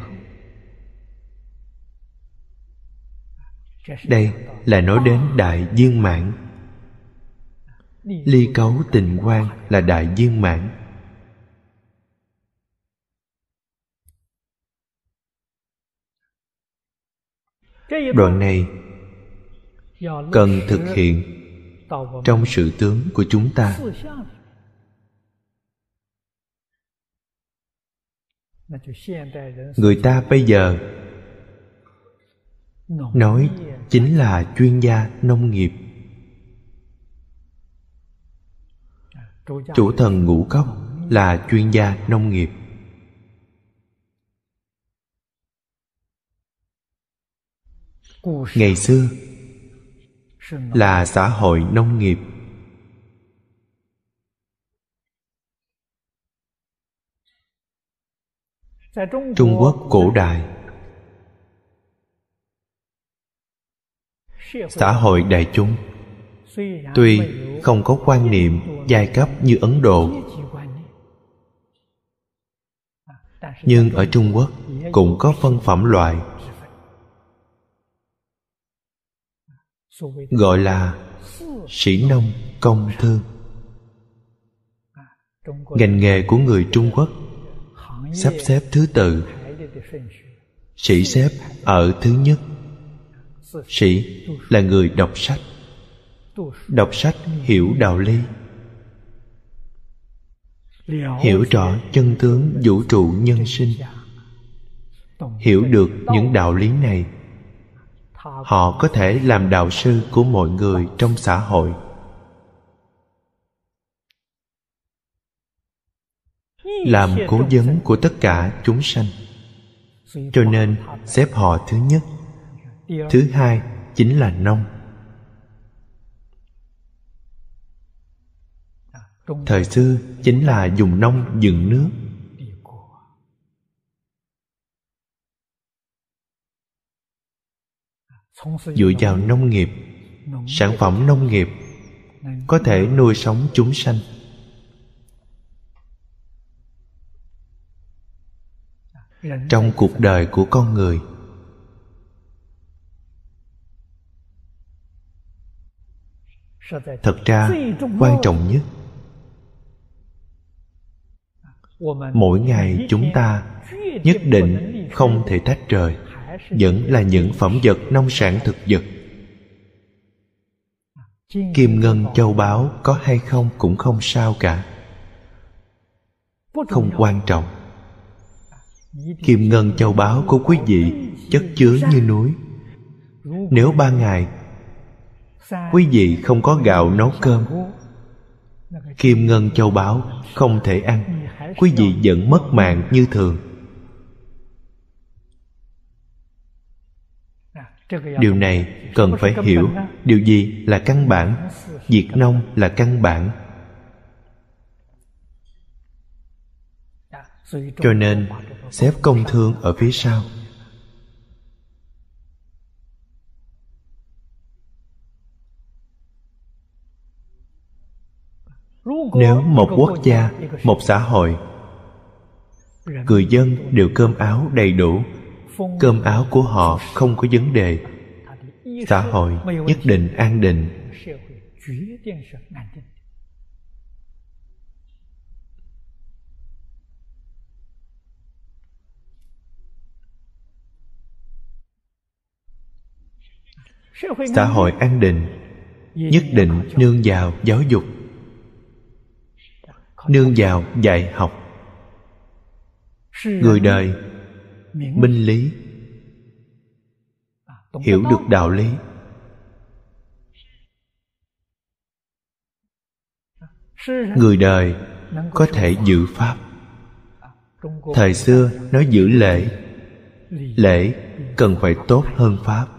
Đây là nói đến đại viên mãn. Ly cấu tình quan là đại viên mãn. Đoạn này cần thực hiện trong sự tướng của chúng ta. Người ta bây giờ nói chính là chuyên gia nông nghiệp. Chủ thần ngũ cốc là chuyên gia nông nghiệp. Ngày xưa là xã hội nông nghiệp trung quốc cổ đại. Xã hội đại chúng. tuy không có quan niệm giai cấp như ấn độ nhưng ở trung quốc cũng có phân phẩm loại. Gọi là sĩ nông công thương. Ngành nghề của người trung quốc sắp xếp thứ tự. Sĩ xếp ở thứ nhất. Sĩ là người đọc sách. Đọc sách hiểu đạo lý. Hiểu rõ chân tướng vũ trụ nhân sinh. Hiểu được những đạo lý này. Họ có thể làm đạo sư của mọi người trong xã hội. Làm cố vấn của tất cả chúng sanh. Cho nên xếp họ thứ nhất. Thứ hai chính là nông. Thời xưa chính là dùng nông dựng nước. Dựa vào nông nghiệp, sản phẩm nông nghiệp có thể nuôi sống chúng sanh. Trong cuộc đời của con người. Thật ra, quan trọng nhất, mỗi ngày chúng ta nhất định không thể tách rời, vẫn là những phẩm vật nông sản thực vật. Kim ngân châu báu có hay không cũng không sao cả. Không quan trọng kim ngân châu báu của quý vị chất chứa như núi. Nếu ba ngày, quý vị không có gạo nấu cơm, kim ngân châu báu không thể ăn. Quý vị vẫn mất mạng như thường. Điều này cần phải hiểu. Điều gì là căn bản? Diệt nông là căn bản. Cho nên, xếp công thương ở phía sau. Nếu một quốc gia, một xã hội, người dân đều cơm áo đầy đủ, cơm áo của họ không có vấn đề, xã hội nhất định an định. Xã hội an định nhất định nương vào giáo dục. Nương vào dạy học. Người đời minh lý hiểu được đạo lý. Người đời có thể giữ pháp. Thời xưa nói giữ lễ. Lễ cần phải tốt hơn pháp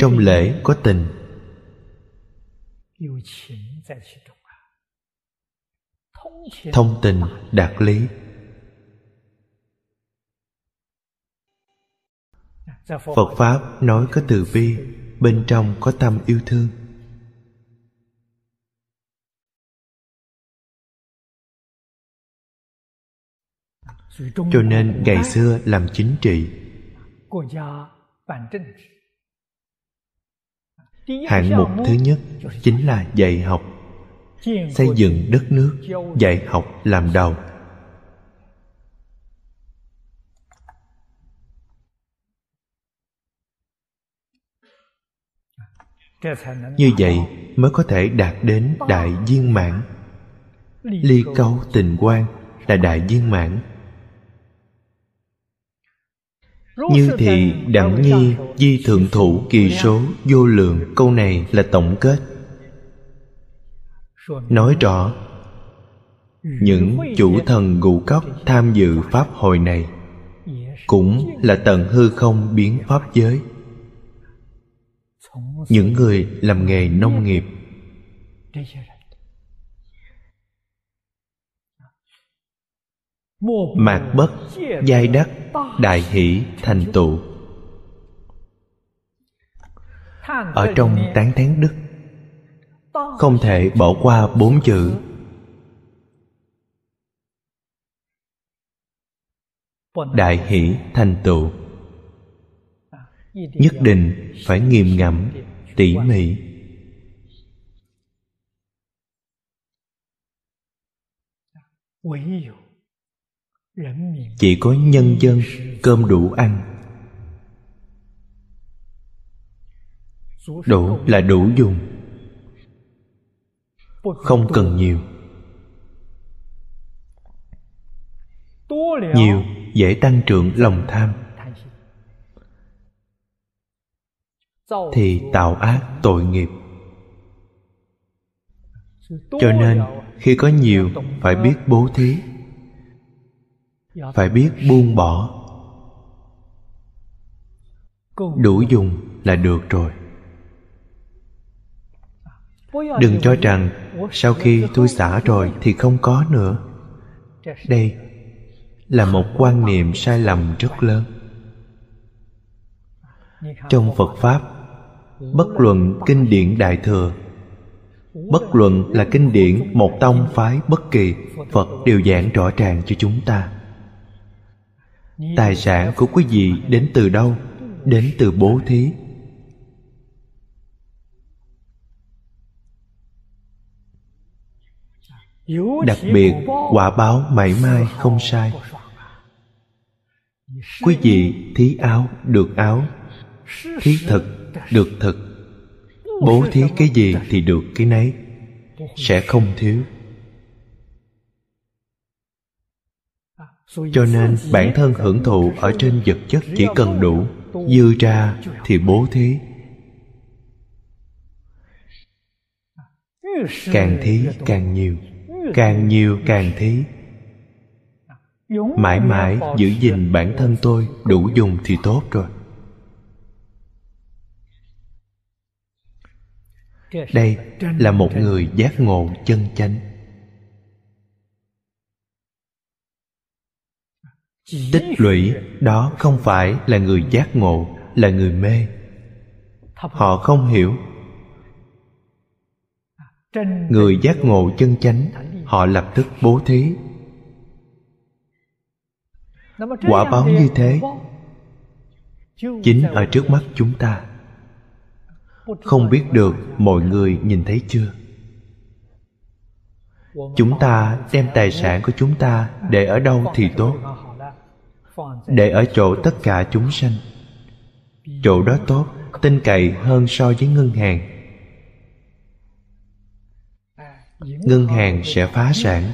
trong lễ có tình thông tình đạt lý。phật pháp nói có từ bi bên trong có tâm yêu thương。cho nên ngày xưa làm chính trị hạng mục thứ nhất chính là dạy học, xây dựng đất nước, dạy học làm đầu. Như vậy mới có thể đạt đến đại viên mãn. Ly câu tình quan là đại viên mãn như thì đẳng nhi di thượng thủ kỳ số vô lượng câu này là tổng kết. Nói rõ những chủ thần ngũ cốc tham dự pháp hội này cũng là tận hư không biến pháp giới. Những người làm nghề nông nghiệp mạc bất, giai đắc, đại hỷ, thành tựu. Ở trong tán thán đức, không thể bỏ qua bốn chữ. Đại hỷ, thành tựu. Nhất định phải nghiêm ngẫm, tỉ mỉ chỉ có nhân dân cơm đủ ăn. Đủ là đủ dùng. Không cần nhiều. Nhiều, dễ tăng trưởng lòng tham. Thì tạo ác tội nghiệp. Cho nên, khi có nhiều, phải biết bố thí phải biết buông bỏ. Đủ dùng là được rồi. Đừng cho rằng sau khi tôi xả rồi thì không có nữa. Đây là một quan niệm sai lầm rất lớn. Trong phật pháp bất luận kinh điển đại thừa bất luận là kinh điển một tông phái bất kỳ phật đều giảng rõ ràng cho chúng ta tài sản của quý vị đến từ đâu? Đến từ bố thí. Đặc biệt, quả báo mảy mãi không sai. Quý vị thí áo được áo, thí thực được thực. Bố thí cái gì thì được cái nấy, sẽ không thiếu. Cho nên bản thân hưởng thụ ở trên vật chất chỉ cần đủ dư ra thì bố thí. Càng thí càng nhiều. Càng nhiều càng thí. Mãi mãi giữ gìn bản thân tôi đủ dùng thì tốt rồi. Đây là một người giác ngộ chân chánh tích lũy đó không phải là người giác ngộ, là người mê. Họ không hiểu. Người giác ngộ chân chánh, họ lập tức bố thí. Quả báo như thế, chính ở trước mắt chúng ta. Không biết được mọi người nhìn thấy chưa? Chúng ta đem tài sản của chúng ta để ở đâu thì tốt để ở chỗ tất cả chúng sanh. Chỗ đó tốt, tin cậy hơn so với ngân hàng. Ngân hàng sẽ phá sản.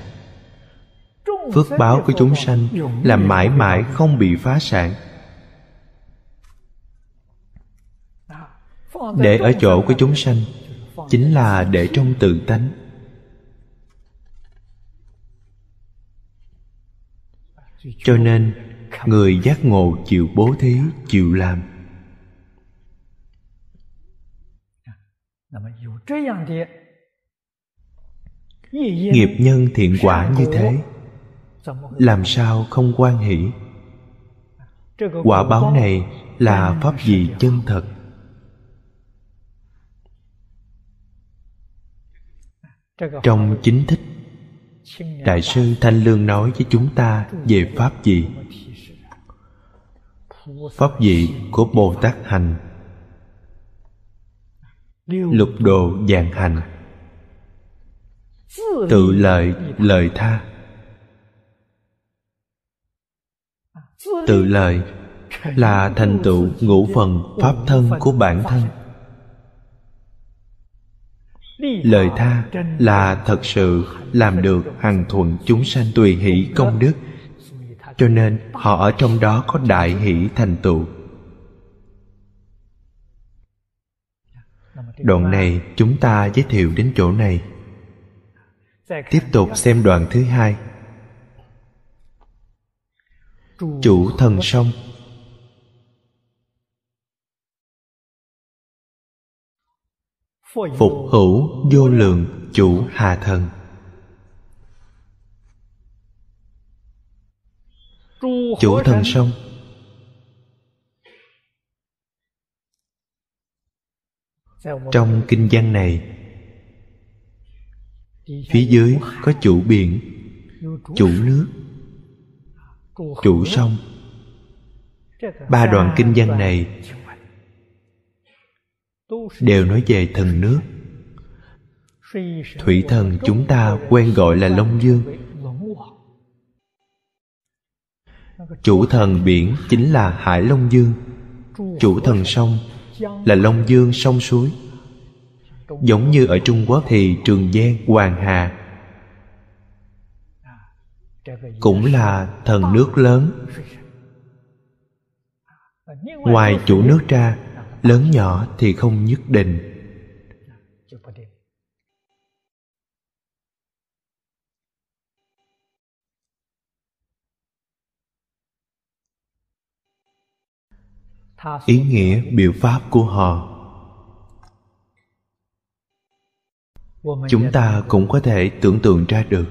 Phước báo của chúng sanh là mãi mãi không bị phá sản. Để ở chỗ của chúng sanh chính là để trong tự tánh. Cho nên người giác ngộ chịu bố thí chịu làm. Nghiệp nhân thiện quả như thế? Làm sao không quan hỷ? Quả báo này là pháp gì chân thật? Trong chính thích đại sư thanh lương nói với chúng ta về pháp gì pháp vị của bồ tát hành lục độ dạng hành. Tự lợi lợi tha. Tự lợi là thành tựu ngũ phần pháp thân của bản thân. Lời tha là thật sự làm được hằng thuận chúng sanh tùy hỷ công đức cho nên họ ở trong đó có đại hỷ thành tựu. Đoạn này chúng ta giới thiệu đến chỗ này. Tiếp tục xem đoạn thứ hai. Chủ thần sông. Phục hữu vô lượng chủ hà thần. Chủ thần sông. Trong kinh văn này phía dưới có chủ biển chủ nước chủ sông. Ba đoạn kinh văn này đều nói về thần nước. Thủy thần chúng ta quen gọi là long dương chủ thần biển chính là hải long dương. Chủ thần sông là long dương sông suối. Giống như ở trung quốc thì trường giang, hoàng hà cũng là thần nước lớn. Ngoài chủ nước ra, lớn nhỏ thì không nhất định. Ý nghĩa biểu pháp của họ. Chúng ta cũng có thể tưởng tượng ra được.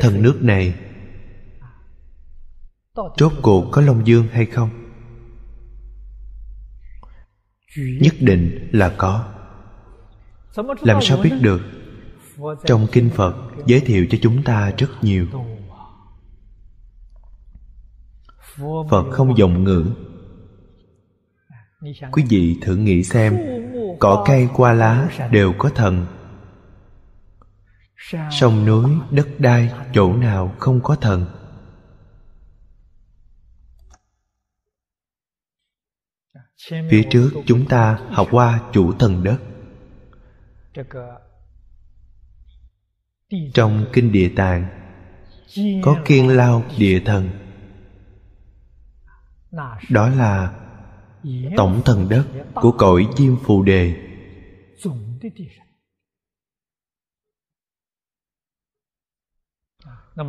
thần nước này rốt cuộc có long dương hay không? nhất định là có làm sao biết được? Trong kinh phật, giới thiệu cho chúng ta rất nhiều. Phật không dùng ngữ. Quý vị thử nghĩ xem, cỏ cây qua lá đều có thần. Sông núi, đất đai, chỗ nào không có thần? Phía trước chúng ta học qua chủ thần đất trong kinh địa tạng, có kiên lao địa thần. Đó là tổng thần đất của cõi diêm phù đề.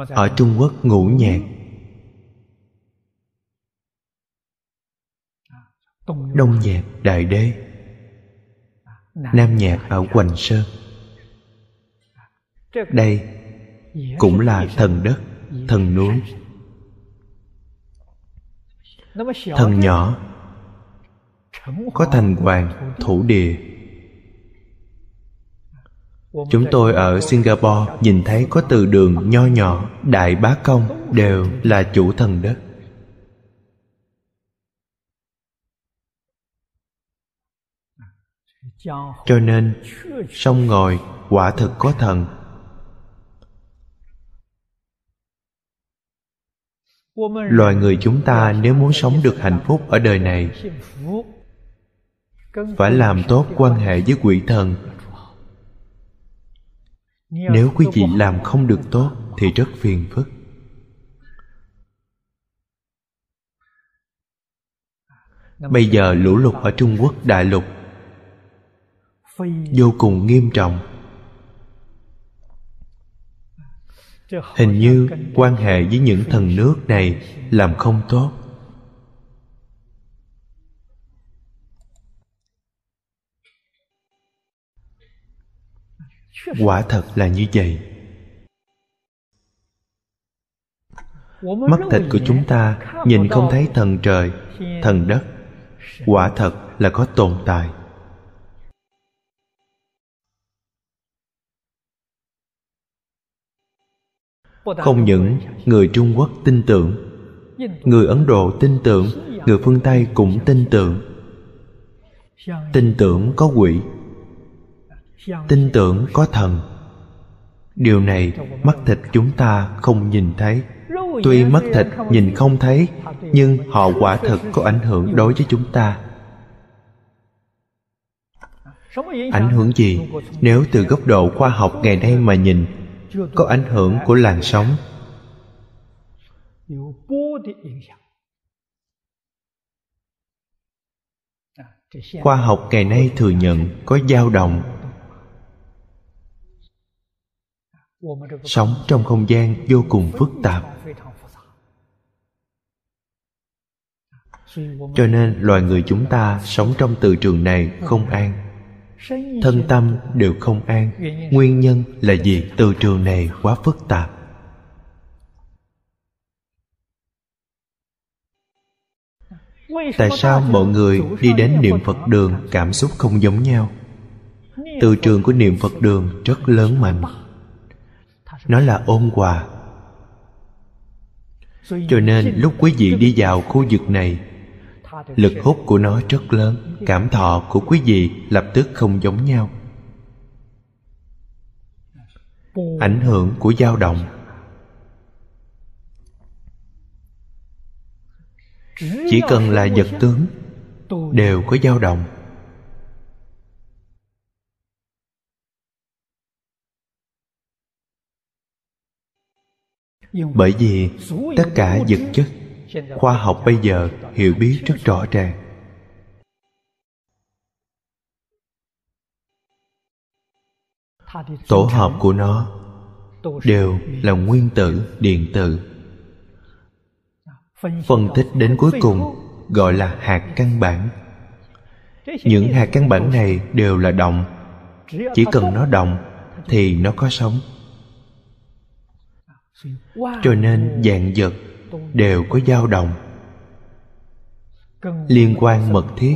Ở trung quốc ngũ nhạc. Đông nhạc đại đế nam nhạc ở hoành sơn. Đây cũng là thần đất, thần núi. Thần nhỏ, có thành hoàng, thủ địa. Chúng tôi ở singapore nhìn thấy có từ đường nho nhỏ, đại bá công đều là chủ thần đất. Cho nên sông ngồi quả thực có thần. Loài người chúng ta nếu muốn sống được hạnh phúc ở đời này, phải làm tốt quan hệ với quỷ thần. Nếu quý vị làm không được tốt, thì rất phiền phức. Bây giờ lũ lụt ở trung quốc, đại lục vô cùng nghiêm trọng. Hình như quan hệ với những thần nước này làm không tốt. Quả thật là như vậy. Mắt thịt của chúng ta nhìn không thấy thần trời thần đất. Quả thật là có tồn tại không những người trung quốc tin tưởng, người ấn độ tin tưởng, người phương tây cũng tin tưởng. Tin tưởng có quỷ, tin tưởng có thần. Điều này mắt thịt chúng ta không nhìn thấy. Tuy mắt thịt nhìn không thấy, nhưng họ quả thật có ảnh hưởng đối với chúng ta. Ảnh hưởng gì? Nếu từ góc độ khoa học ngày nay mà nhìn có ảnh hưởng của làn sóng. Khoa học ngày nay thừa nhận có dao động. Sống trong không gian vô cùng phức tạp. Cho nên loài người chúng ta sống trong từ trường này không an thân tâm đều không an. Nguyên nhân là gì từ trường này quá phức tạp. Tại sao mọi người đi đến niệm phật đường cảm xúc không giống nhau? Từ trường của niệm phật đường rất lớn mạnh. Nó là ôn hòa. Cho nên lúc quý vị đi vào khu vực này lực hút của nó rất lớn, cảm thọ của quý vị lập tức không giống nhau. Ảnh hưởng của dao động. Chỉ cần là vật tướng, đều có dao động. Bởi vì tất cả vật chất khoa học bây giờ hiểu biết rất rõ ràng. Tổ hợp của nó đều là nguyên tử, điện tử. Phân tích đến cuối cùng gọi là hạt căn bản. Những hạt căn bản này đều là động chỉ cần nó động thì nó có sống. Cho nên dạng vật đều có dao động. Liên quan mật thiết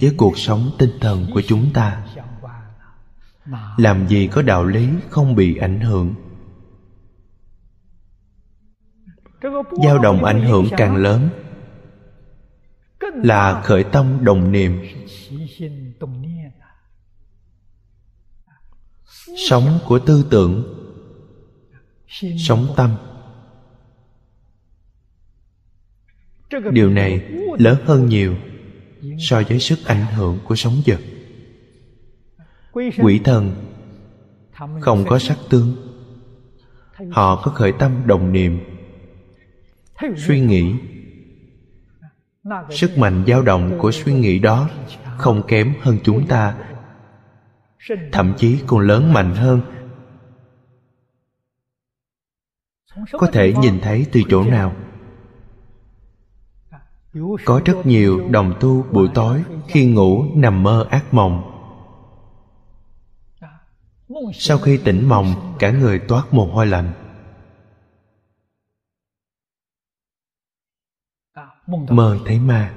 với cuộc sống tinh thần của chúng ta, làm gì có đạo lý không bị ảnh hưởng? Dao động ảnh hưởng càng lớn là khởi tâm đồng niệm. Sống của tư tưởng, sống tâm điều này lớn hơn nhiều so với sức ảnh hưởng của sống vật quỷ thần không có sắc tướng. Họ có khởi tâm đồng niệm suy nghĩ. Sức mạnh dao động của suy nghĩ đó không kém hơn chúng ta. Thậm chí còn lớn mạnh hơn. Có thể nhìn thấy từ chỗ nào có rất nhiều đồng tu buổi tối khi ngủ nằm mơ ác mộng. Sau khi tỉnh mộng, cả người toát mồ hôi lạnh. Mơ thấy ma.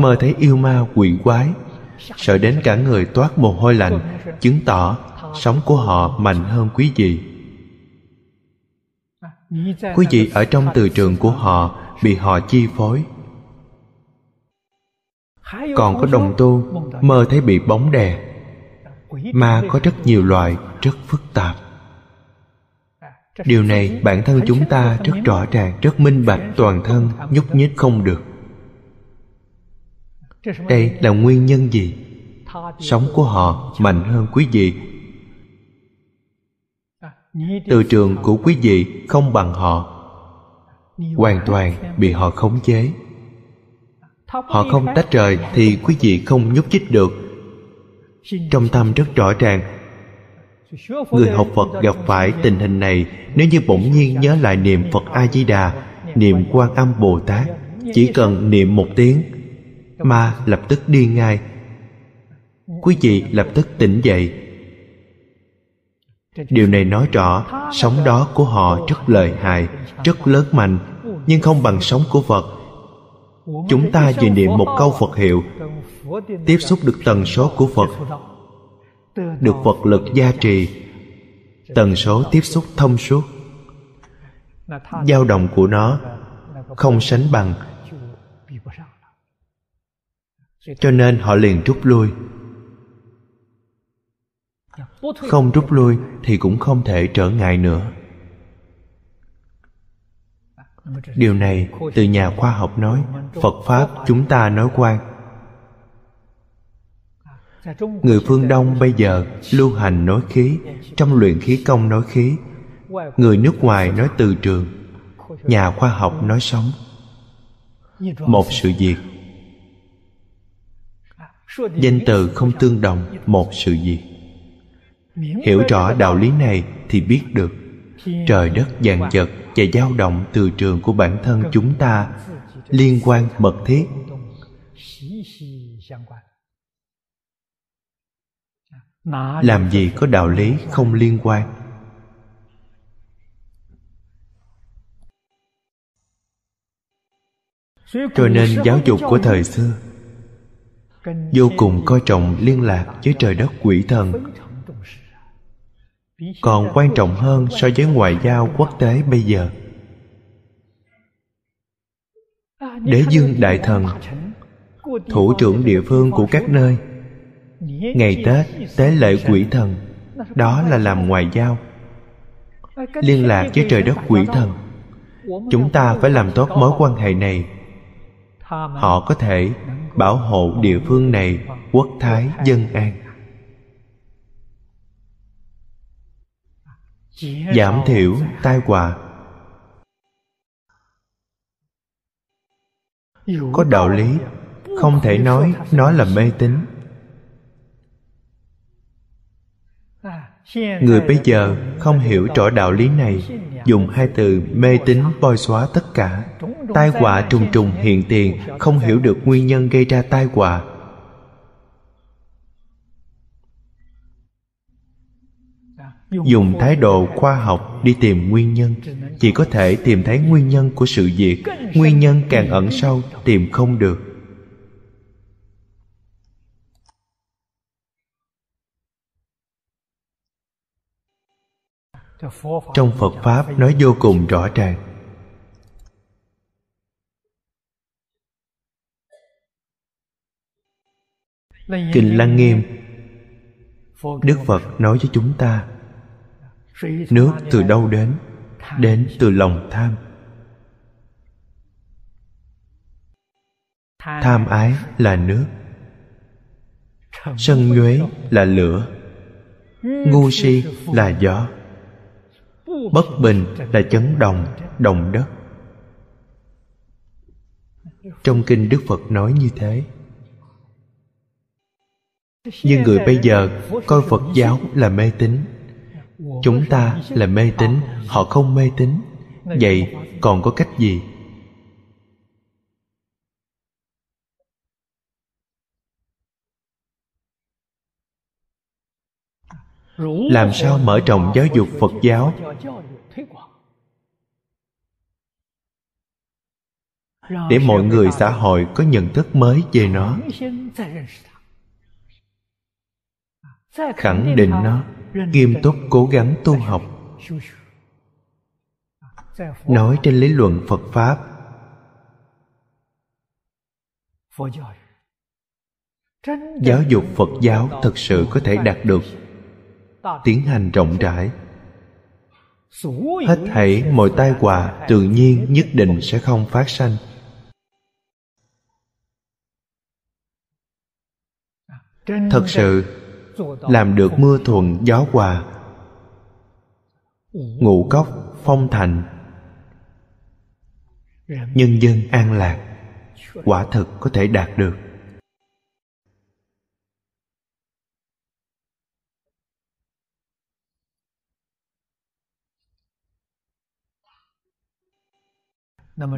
Mơ thấy yêu ma, quỷ quái. Sợ đến cả người toát mồ hôi lạnh, chứng tỏ sống của họ mạnh hơn quý vị. Quý vị ở trong từ trường của họ bị họ chi phối. Còn có đồng tu mơ thấy bị bóng đè ma có rất nhiều loại rất phức tạp. Điều này bản thân chúng ta rất rõ ràng, rất minh bạch, toàn thân nhúc nhích không được. Đây là nguyên nhân gì? Sống của họ mạnh hơn quý vị. Từ trường của quý vị không bằng họ hoàn toàn bị họ khống chế. Họ không tách rời thì quý vị không nhúc nhích được. Trong tâm rất rõ ràng, người học phật gặp phải tình hình này nếu như bỗng nhiên nhớ lại niệm phật a di đà niệm quan âm bồ tát chỉ cần niệm một tiếng, ma lập tức đi ngay. Quý vị lập tức tỉnh dậy điều này nói rõ sống đó của họ rất lợi hại, rất lớn mạnh, nhưng không bằng sống của phật. Chúng ta vừa niệm một câu phật hiệu, tiếp xúc được tần số của phật, được phật lực gia trì, tần số tiếp xúc thông suốt. Dao động của nó không sánh bằng. Cho nên họ liền rút lui không rút lui thì cũng không thể trở ngại nữa. Điều này từ nhà khoa học nói, phật pháp chúng ta nói quan người phương đông bây giờ lưu hành nói khí, trong luyện khí công nói khí. Người nước ngoài nói từ trường, nhà khoa học nói sống. Một sự việc. Danh từ không tương đồng, một sự việc hiểu rõ đạo lý này thì biết được. Trời đất vạn vật và dao động từ trường của bản thân chúng ta liên quan mật thiết. làm gì có đạo lý không liên quan? Cho nên giáo dục của thời xưa vô cùng coi trọng liên lạc với trời đất quỷ thần còn quan trọng hơn so với ngoại giao quốc tế bây giờ. Đế dương đại thần, thủ trưởng địa phương của các nơi, ngày tết, tế lễ quỷ thần, đó là làm ngoại giao. Liên lạc với trời đất quỷ thần, chúng ta phải làm tốt mối quan hệ này. Họ có thể bảo hộ địa phương này quốc thái dân an. Giảm thiểu tai họa. Có đạo lý, không thể nói nó là mê tín. Người bây giờ không hiểu rõ đạo lý này, dùng hai từ mê tín bôi xóa tất cả. Tai họa trùng trùng hiện tiền, không hiểu được nguyên nhân gây ra tai họa. Dùng thái độ khoa học đi tìm nguyên nhân. Chỉ có thể tìm thấy nguyên nhân của sự việc. Nguyên nhân càng ẩn sâu tìm không được. Trong phật pháp nói vô cùng rõ ràng. Kinh lăng nghiêm đức phật nói với chúng ta nước từ đâu đến? Đến từ lòng tham. Tham ái là nước. Sân nhuế là lửa. Ngu si là gió. Bất bình là chấn động đồng đất. Trong kinh đức phật nói như thế. Nhưng người bây giờ, coi phật giáo là mê tín chúng ta là mê tín, họ không mê tín. Vậy còn có cách gì? Làm sao mở rộng giáo dục phật giáo? Để mọi người xã hội có nhận thức mới về nó. Khẳng định nó nghiêm túc cố gắng tu học nói trên lý luận phật pháp. Giáo dục phật giáo thực sự có thể đạt được tiến hành rộng rãi. Hết thảy mọi tai họa tự nhiên nhất định sẽ không phát sanh. Thật sự làm được mưa thuận gió hòa. Ngũ cốc phong thành. Nhân dân an lạc. Quả thực có thể đạt được.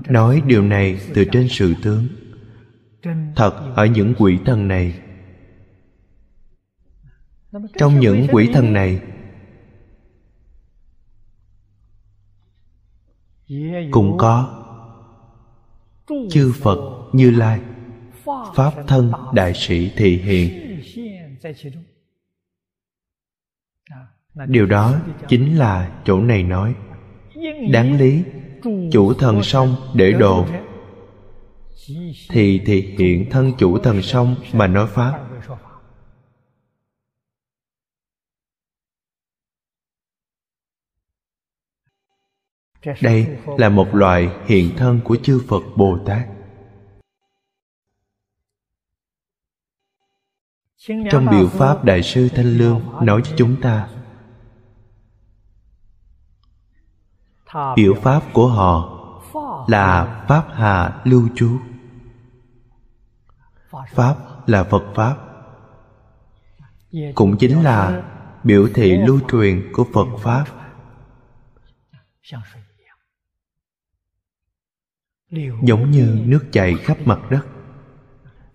Nói điều này từ trên sự tướng. Thật, ở những quỷ thần này trong những quỷ thần này cũng có chư phật như lai pháp thân đại sĩ thị hiện điều đó chính là chỗ này nói. Đáng lý chủ thần sông để độ thì thị hiện thân chủ thần sông mà nói pháp đây là một loại hiện thân của chư phật bồ tát. Trong biểu pháp đại sư thanh lương nói với chúng ta biểu pháp của họ là pháp hà lưu trú. Pháp là phật pháp. Cũng chính là biểu thị lưu truyền của phật pháp giống như nước chảy khắp mặt đất.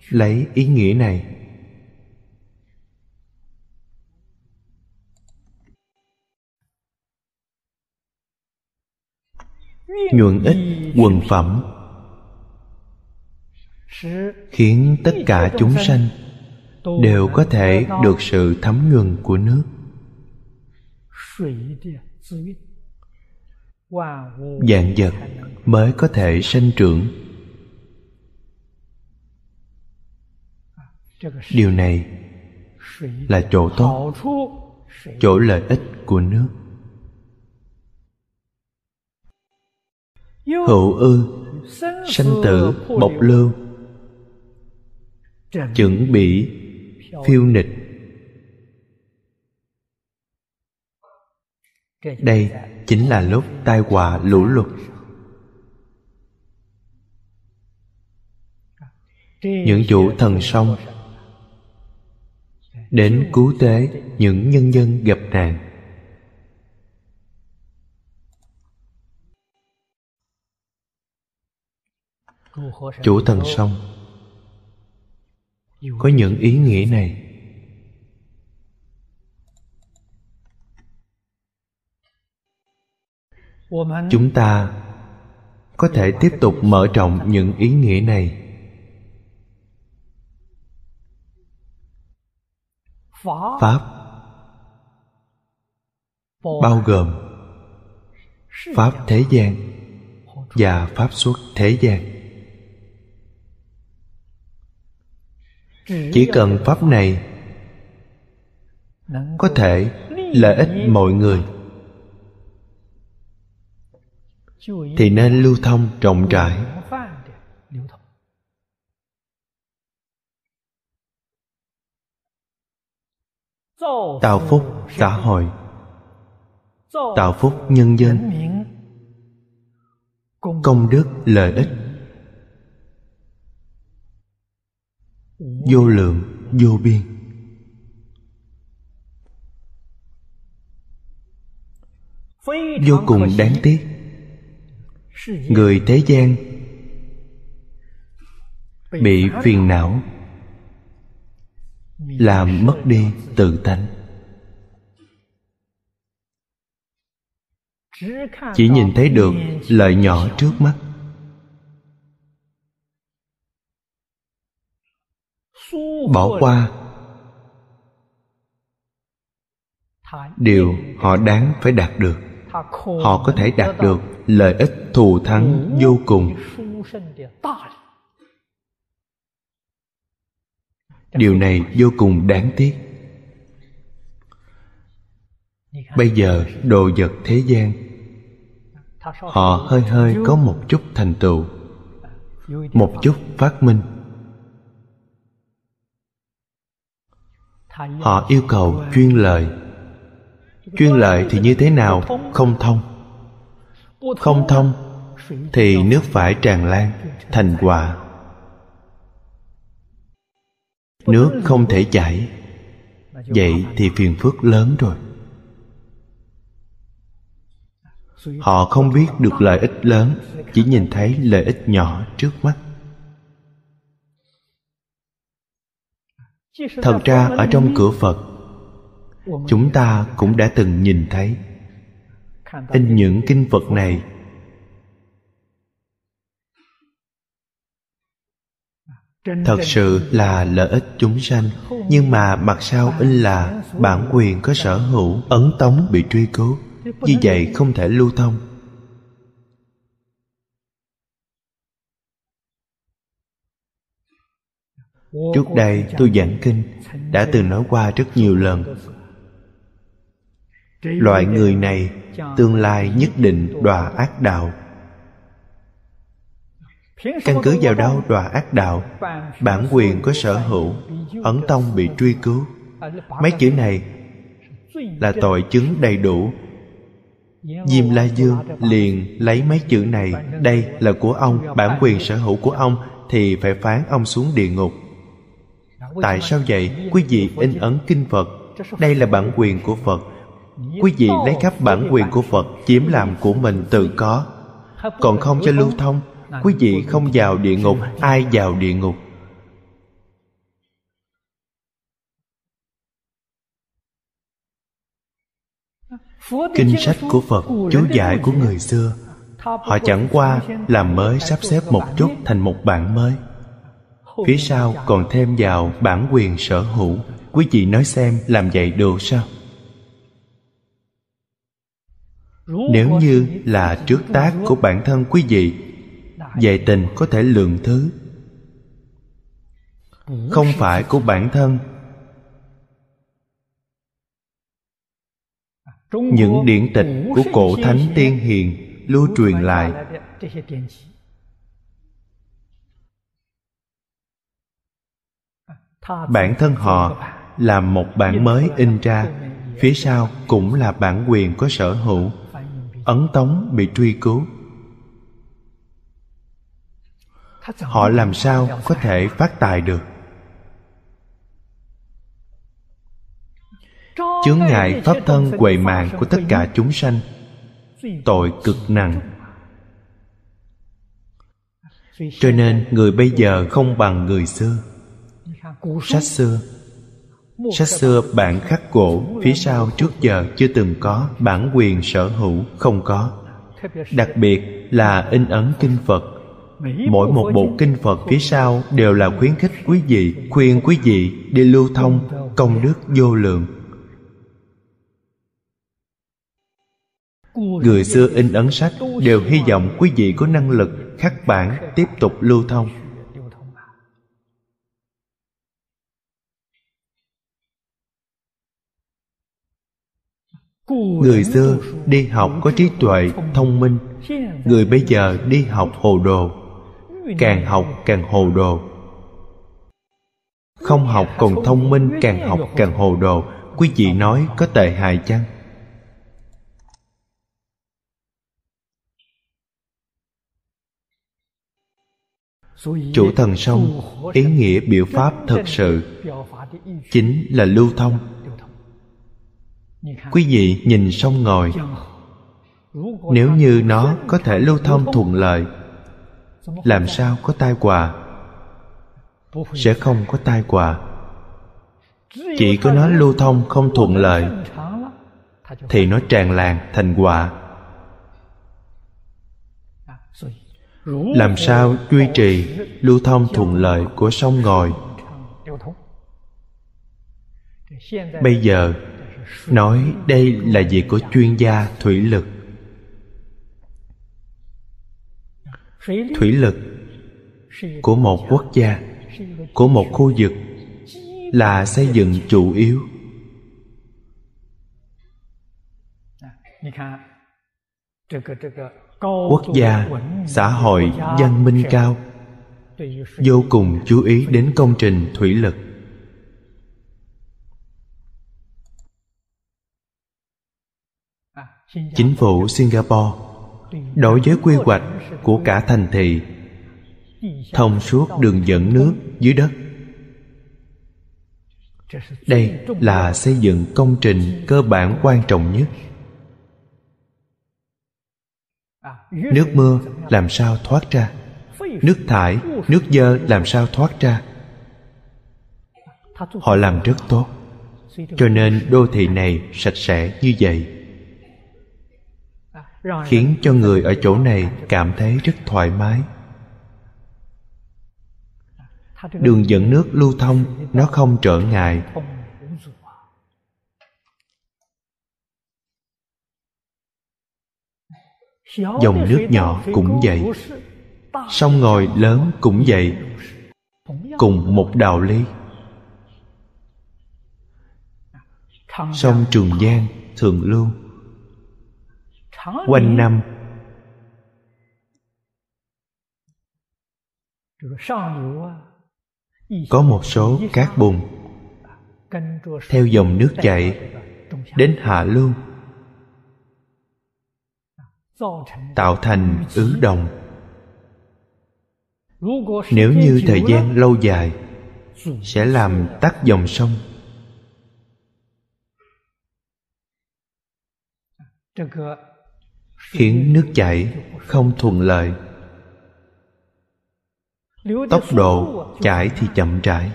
Lấy ý nghĩa này. Nhuận ích quần phẩm. Khiến tất cả chúng sanh đều có thể được sự thấm nhuần của nước dạng vật mới có thể sanh trưởng. Điều này là chỗ tốt, chỗ lợi ích của nước. Hữu ư, sanh tử bộc lưu, chuẩn bị phiêu nịch. Đây chính là lúc tai họa lũ lụt. Những chủ thần sông đến cứu tế những nhân dân gặp nạn. Chủ thần sông, có những ý nghĩa này. Chúng ta có thể tiếp tục mở rộng những ý nghĩa này. Pháp. Bao gồm pháp thế gian và pháp xuất thế gian. Chỉ cần pháp này có thể lợi ích mọi người thì nên lưu thông rộng rãi. tạo phúc xã hội. Tạo phúc nhân dân. Công đức lợi ích. Vô lượng vô biên. Vô cùng đáng tiếc người thế gian bị phiền não, làm mất đi tự tánh. Chỉ nhìn thấy được lợi nhỏ trước mắt. Bỏ qua điều họ đáng phải đạt được họ có thể đạt được lợi ích thù thắng vô cùng. Điều này vô cùng đáng tiếc. Bây giờ đồ vật thế gian, họ hơi hơi có một chút thành tựu, một chút phát minh. Họ yêu cầu chuyên lời chuyên lợi thì như thế nào? Không thông. Không thông thì nước phải tràn lan, thành quả. Nước không thể chảy. Vậy thì phiền phức lớn rồi. Họ không biết được lợi ích lớn, chỉ nhìn thấy lợi ích nhỏ trước mắt. Thật ra, ở trong cửa phật chúng ta cũng đã từng nhìn thấy. In những kinh vật này, thật sự là lợi ích chúng sanh. Nhưng mà mặt sau in là bản quyền có sở hữu, ấn tống bị truy cứu. Như vậy không thể lưu thông. Trước đây tôi giảng kinh, đã từng nói qua rất nhiều lần loại người này tương lai nhất định đọa ác đạo. Căn cứ vào đâu đọa ác đạo? Bản quyền có sở hữu, ấn tông bị truy cứu. Mấy chữ này là tội chứng đầy đủ. Diêm la dương liền lấy mấy chữ này. Đây là của ông, bản quyền sở hữu của ông, thì phải phán ông xuống địa ngục. Tại sao vậy? Quý vị in ấn kinh phật. Đây là bản quyền của phật quý vị lấy khắp bản quyền của phật chiếm làm của mình tự có. còn không cho lưu thông quý vị không vào địa ngục ai vào địa ngục? kinh sách của phật chú giải của người xưa. Họ chẳng qua làm mới sắp xếp một chút thành một bản mới. Phía sau còn thêm vào bản quyền sở hữu. Quý vị nói xem làm vậy được sao nếu như là trước tác của bản thân quý vị về tình có thể lượng thứ. Không phải của bản thân. Những điển tịch của cổ thánh tiên hiền lưu truyền lại. Bản thân họ làm một bản mới in ra phía sau cũng là bản quyền có sở hữu ấn tống bị truy cứu. Họ làm sao có thể phát tài được? Chướng ngại pháp thân quầy mạng của tất cả chúng sanh. Tội cực nặng. Cho nên người bây giờ không bằng người xưa. Sách xưa sách xưa bản khắc gỗ phía sau trước giờ chưa từng có, bản quyền sở hữu không có. Đặc biệt là in ấn kinh phật. Mỗi một bộ kinh phật phía sau đều là khuyến khích quý vị, khuyên quý vị đi lưu thông công đức vô lượng. Người xưa in ấn sách đều hy vọng quý vị có năng lực khắc bản, tiếp tục lưu thông. Người xưa đi học có trí tuệ, thông minh. Người bây giờ đi học hồ đồ. Càng học càng hồ đồ. Không học còn thông minh, càng học càng hồ đồ. Quý vị nói có tệ hại chăng? Chủ thần sông, ý nghĩa biểu pháp thật sự chính là lưu thông quý vị nhìn sông ngòi nếu như nó có thể lưu thông thuận lợi, làm sao có tai họa? Sẽ không có tai họa. Chỉ có nó lưu thông không thuận lợi, thì nó tràn lan thành họa. Làm sao duy trì lưu thông thuận lợi của sông ngòi bây giờ nói đây là việc của chuyên gia thủy lực. Thủy lực của một quốc gia, của một khu vực là xây dựng chủ yếu. Quốc gia, xã hội, văn minh cao, vô cùng chú ý đến công trình thủy lực. Chính phủ singapore đối với quy hoạch của cả thành thị, thông suốt đường dẫn nước dưới đất. Đây là xây dựng công trình cơ bản quan trọng nhất. Nước mưa làm sao thoát ra? Nước thải, nước dơ làm sao thoát ra? Họ làm rất tốt, cho nên đô thị này sạch sẽ như vậy khiến cho người ở chỗ này cảm thấy rất thoải mái. Đường dẫn nước lưu thông, nó không trở ngại. Dòng nước nhỏ cũng vậy. Sông ngòi lớn cũng vậy. Cùng một đạo lý. Sông trường giang thường lưu quanh năm. Có một số cát bùn. Theo dòng nước chảy đến hạ lưu. Tạo thành ứ đồng. Nếu như thời gian lâu dài sẽ làm tắt dòng sông khiến nước chảy không thuận lợi. Tốc độ chảy thì chậm rãi.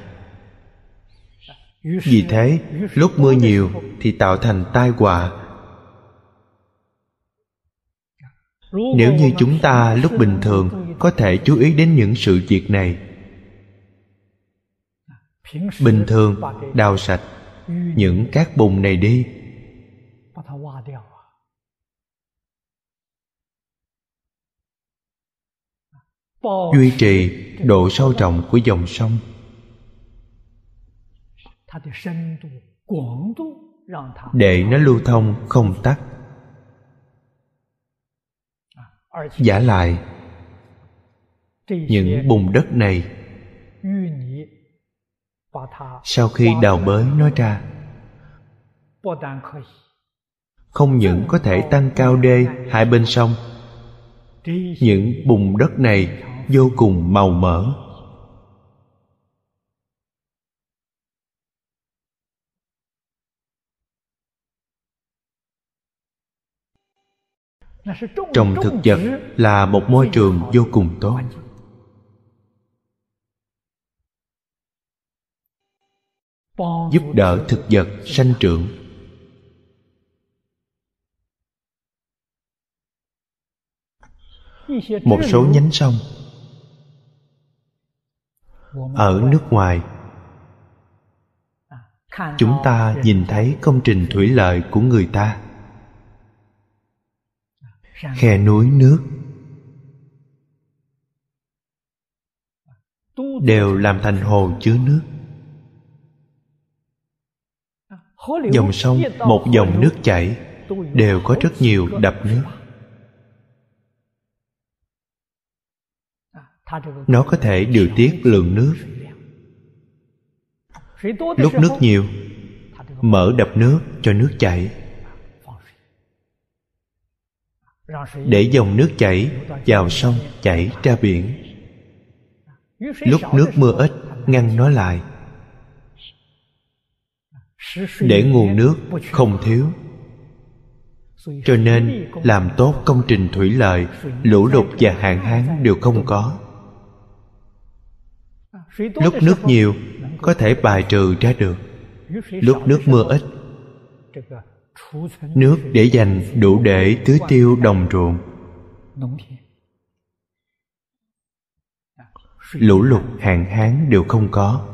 Vì thế, lúc mưa nhiều thì tạo thành tai họa. Nếu như chúng ta lúc bình thường có thể chú ý đến những sự việc này. Bình thường, đào sạch những cát bùn này đi. Duy trì độ sâu trọng của dòng sông. Để nó lưu thông không tắt. Giả lại những bùn đất này. Sau khi đào bới nó ra không những có thể tăng cao đê hai bên sông những bùn đất này vô cùng màu mỡ. Trồng thực vật là một môi trường vô cùng tốt. Giúp đỡ thực vật sanh trưởng. Một số nhánh sông ở nước ngoài, chúng ta nhìn thấy công trình thủy lợi của người ta. Khe núi, nước đều làm thành hồ chứa nước. Dòng sông một dòng nước chảy đều có rất nhiều đập nước. Nó có thể điều tiết lượng nước. Lúc nước nhiều, mở đập nước cho nước chảy. Để dòng nước chảy vào sông chảy ra biển. Lúc nước mưa ít, ngăn nó lại. Để nguồn nước không thiếu. Cho nên làm tốt công trình thủy lợi, lũ lụt và hạn hán đều không có lúc nước nhiều, có thể bài trừ ra được. Lúc nước mưa ít, nước để dành đủ để tưới tiêu đồng ruộng. Lũ lụt, hạn hán đều không có.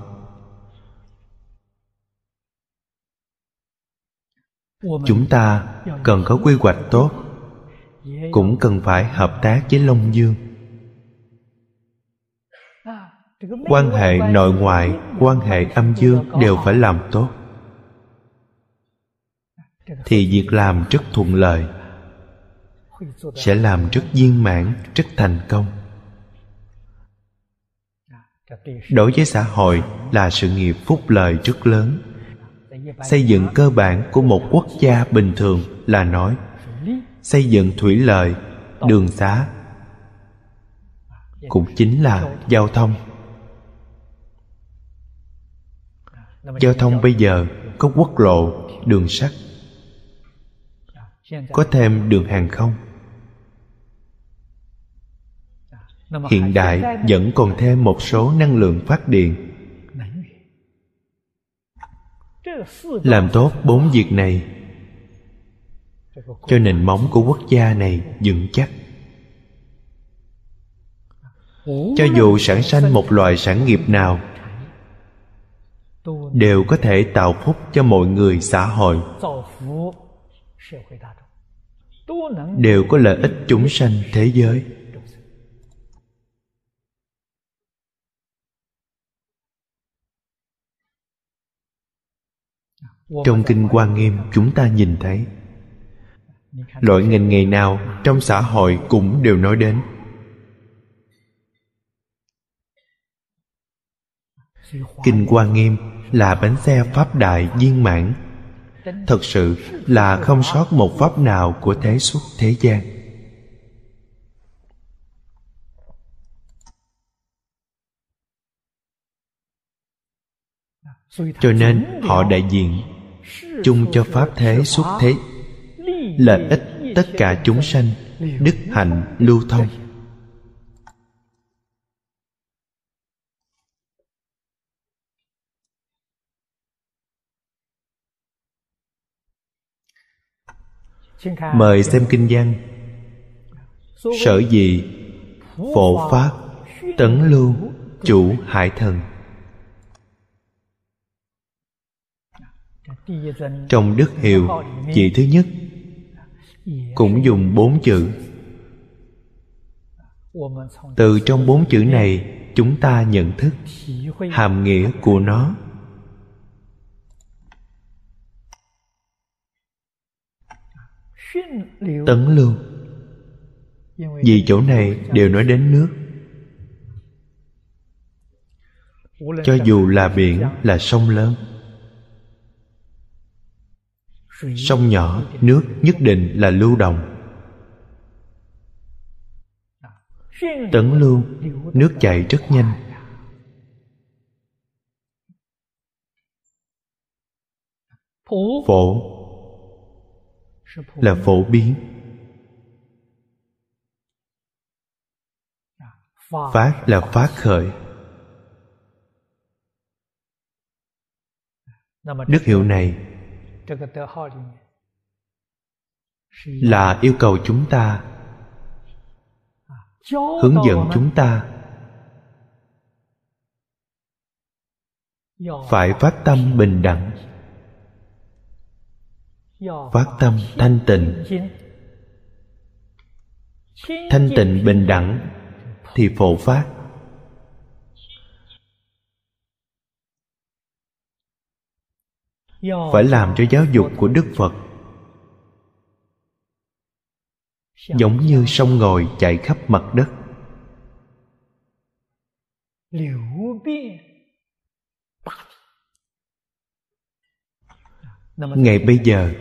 Chúng ta cần có quy hoạch tốt, cũng cần phải hợp tác với long dương quan hệ nội ngoại, quan hệ âm dương đều phải làm tốt. Thì việc làm rất thuận lợi, sẽ làm rất viên mãn, rất thành công. Đối với xã hội là sự nghiệp phúc lợi rất lớn. Xây dựng cơ bản của một quốc gia bình thường là nói, xây dựng thủy lợi, đường xá cũng chính là giao thông. Giao thông bây giờ có quốc lộ, đường sắt, có thêm đường hàng không. Hiện đại vẫn còn thêm một số năng lượng phát điện. Làm tốt bốn việc này. Cho nền móng của quốc gia này vững chắc. Cho dù sản sanh một loại sản nghiệp nào đều có thể tạo phúc cho mọi người xã hội. Đều có lợi ích chúng sanh thế giới. Trong kinh quan nghiêm, chúng ta nhìn thấy, loại ngành nghề nào trong xã hội cũng đều nói đến. Kinh quan nghiêm là bánh xe pháp đại viên mãn. Thật sự là không sót một pháp nào của thế xuất thế gian. Cho nên họ đại diện chung cho pháp thế xuất thế, lợi ích tất cả chúng sanh đức hạnh lưu thông. Mời xem kinh văn. Sở dĩ phổ pháp tấn lưu chủ hải thần. Trong đức hiệu chỉ thứ nhất cũng dùng bốn chữ. từ trong bốn chữ này chúng ta nhận thức hàm nghĩa của nó tấn lưu vì chỗ này đều nói đến nước. Cho dù là biển, là sông lớn. Sông nhỏ, nước nhất định là lưu động tấn lưu nước chảy rất nhanh. Phổ là phổ biến. Phát là phát khởi. Đức hiệu này là yêu cầu chúng ta, hướng dẫn chúng ta phải phát tâm bình đẳng phát tâm thanh tịnh. Thanh tịnh bình đẳng thì phổ phát. Phải làm cho giáo dục của đức phật giống như sông ngòi chạy khắp mặt đất. Ngày bây giờ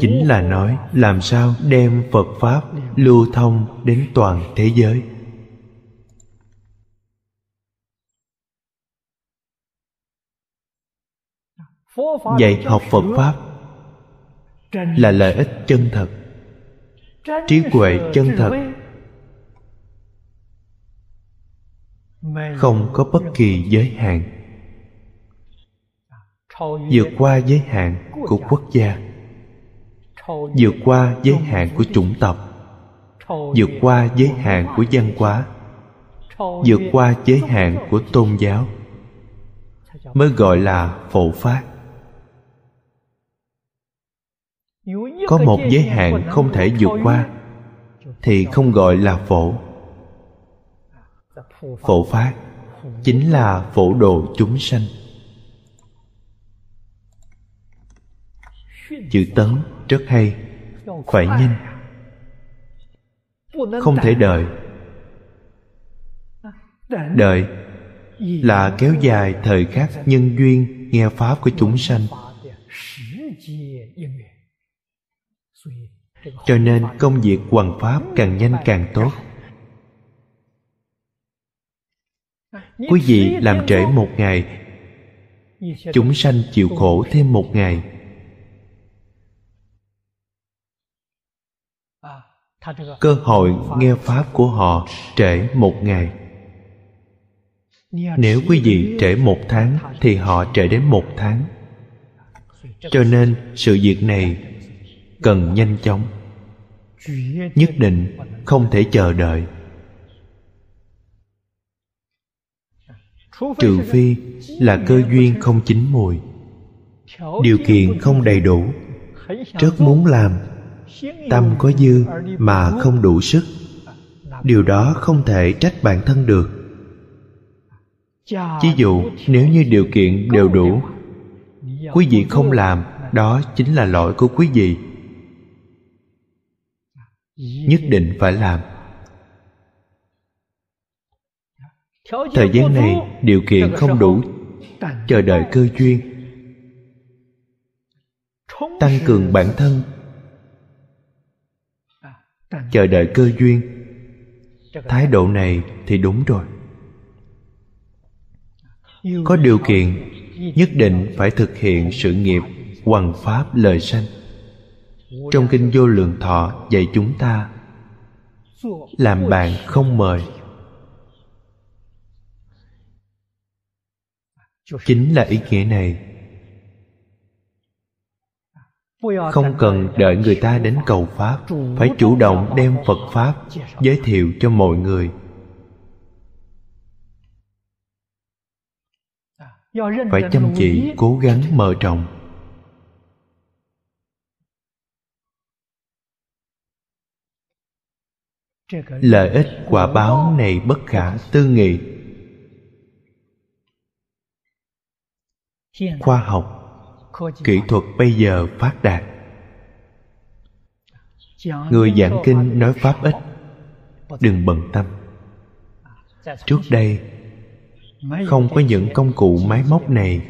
chính là nói làm sao đem phật pháp lưu thông đến toàn thế giới. Dạy học phật pháp là lợi ích chân thật trí huệ chân thật. không có bất kỳ giới hạn vượt qua giới hạn của quốc gia. Vượt qua giới hạn của chủng tộc. Vượt qua giới hạn của văn hóa. Vượt qua giới hạn của tôn giáo. Mới gọi là phổ phát có một giới hạn không thể vượt qua thì không gọi là phổ. Phổ phát chính là phổ độ chúng sanh chữ tấn rất hay. Phải nhanh. Không thể đợi. Đợi là kéo dài thời khắc nhân duyên nghe pháp của chúng sanh. Cho nên công việc hoàn pháp càng nhanh càng tốt. Quý vị làm trễ một ngày, chúng sanh chịu khổ thêm một ngày. Cơ hội nghe pháp của họ trễ một ngày. Nếu quý vị trễ một tháng thì họ trễ đến một tháng. Cho nên sự việc này cần nhanh chóng. Nhất định không thể chờ đợi. Trừ phi là cơ duyên không chín mùi. Điều kiện không đầy đủ. Rất muốn làm tâm có dư mà không đủ sức. Điều đó không thể trách bản thân được. Ví dụ, nếu như điều kiện đều đủ, quý vị không làm, đó chính là lỗi của quý vị. Nhất định phải làm. Thời gian này, điều kiện không đủ. Chờ đợi cơ duyên. Tăng cường bản thân chờ đợi cơ duyên. Thái độ này thì đúng rồi. Có điều kiện, nhất định phải thực hiện sự nghiệp hoằng pháp lời sanh. Trong kinh vô lượng thọ dạy chúng ta, làm bạn không mời. Chính là ý nghĩa này không cần đợi người ta đến cầu pháp, phải chủ động đem phật pháp giới thiệu cho mọi người. Phải chăm chỉ, cố gắng, mở rộng. Lợi ích, quả báo này bất khả tư nghị. Khoa học kỹ thuật bây giờ phát đạt. Người giảng kinh nói pháp ít. Đừng bận tâm. Trước đây, không có những công cụ máy móc này.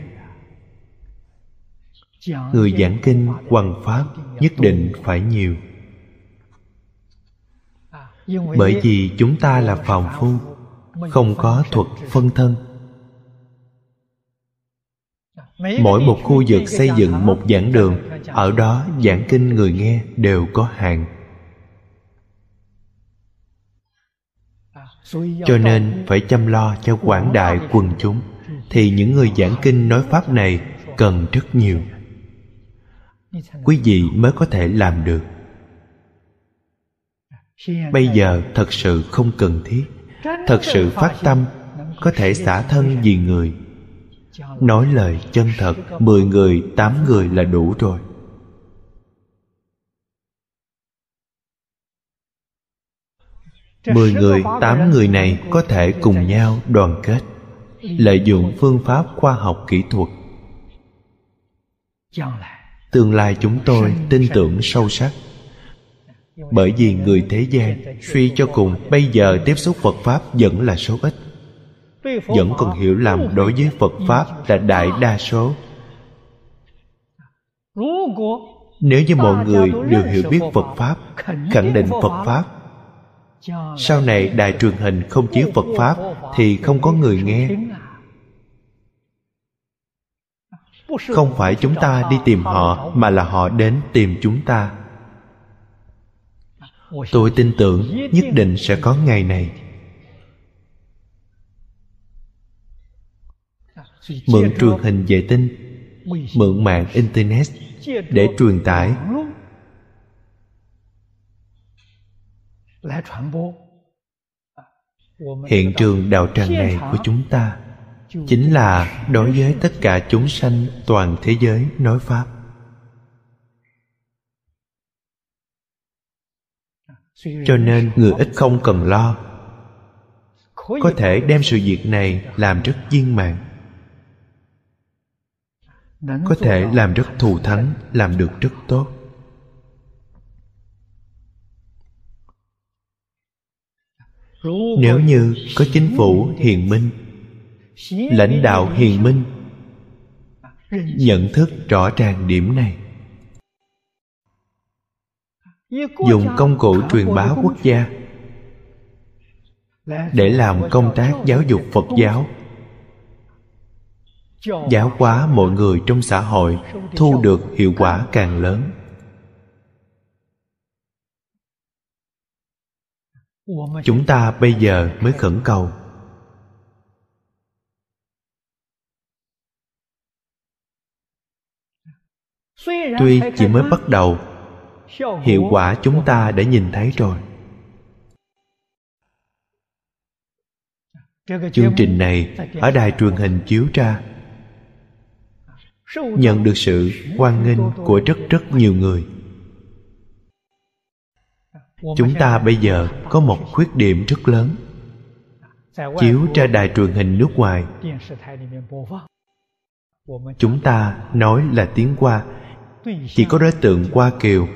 Người giảng kinh hoằng pháp nhất định phải nhiều. Bởi vì chúng ta là phàm phu, không có thuật phân thân mỗi một khu vực xây dựng một giảng đường ở đó giảng kinh người nghe đều có hạn cho nên phải chăm lo cho quảng đại quần chúng thì những người giảng kinh nói pháp này cần rất nhiều. quý vị mới có thể làm được. Bây giờ thật sự không cần thiết. Thật sự phát tâm có thể xả thân vì người nói lời chân thật, mười người, tám người là đủ rồi. Mười người, tám người này có thể cùng nhau đoàn kết, lợi dụng phương pháp khoa học kỹ thuật. Tương lai chúng tôi tin tưởng sâu sắc. Bởi vì người thế gian suy cho cùng, bây giờ tiếp xúc phật pháp vẫn là số ít vẫn còn hiểu lầm đối với phật pháp là đại đa số. Nếu như mọi người đều hiểu biết phật pháp, khẳng định phật pháp, sau này đài truyền hình không chiếu phật pháp thì không có người nghe. Không phải chúng ta đi tìm họ, mà là họ đến tìm chúng ta. Tôi tin tưởng nhất định sẽ có ngày này. Mượn truyền hình vệ tinh mượn mạng internet để truyền tải. hiện trường đạo tràng này của chúng ta chính là đối với tất cả chúng sanh toàn thế giới nói pháp. Cho nên người ít không cần lo. Có thể đem sự việc này làm rất viên mạng có thể làm rất thù thắng làm được rất tốt. Nếu như có chính phủ hiền minh lãnh đạo hiền minh nhận thức rõ ràng điểm này dùng công cụ truyền bá quốc gia để làm công tác giáo dục phật giáo giáo hóa mọi người trong xã hội, thu được hiệu quả càng lớn. Chúng ta bây giờ mới khẩn cầu. Tuy chỉ mới bắt đầu, hiệu quả chúng ta đã nhìn thấy rồi. Chương trình này ở đài truyền hình chiếu ra nhận được sự hoan nghênh của rất rất nhiều người. Chúng ta bây giờ có một khuyết điểm rất lớn. Chiếu ra đài truyền hình nước ngoài. Chúng ta nói là tiếng hoa. Chỉ có đối tượng hoa kiều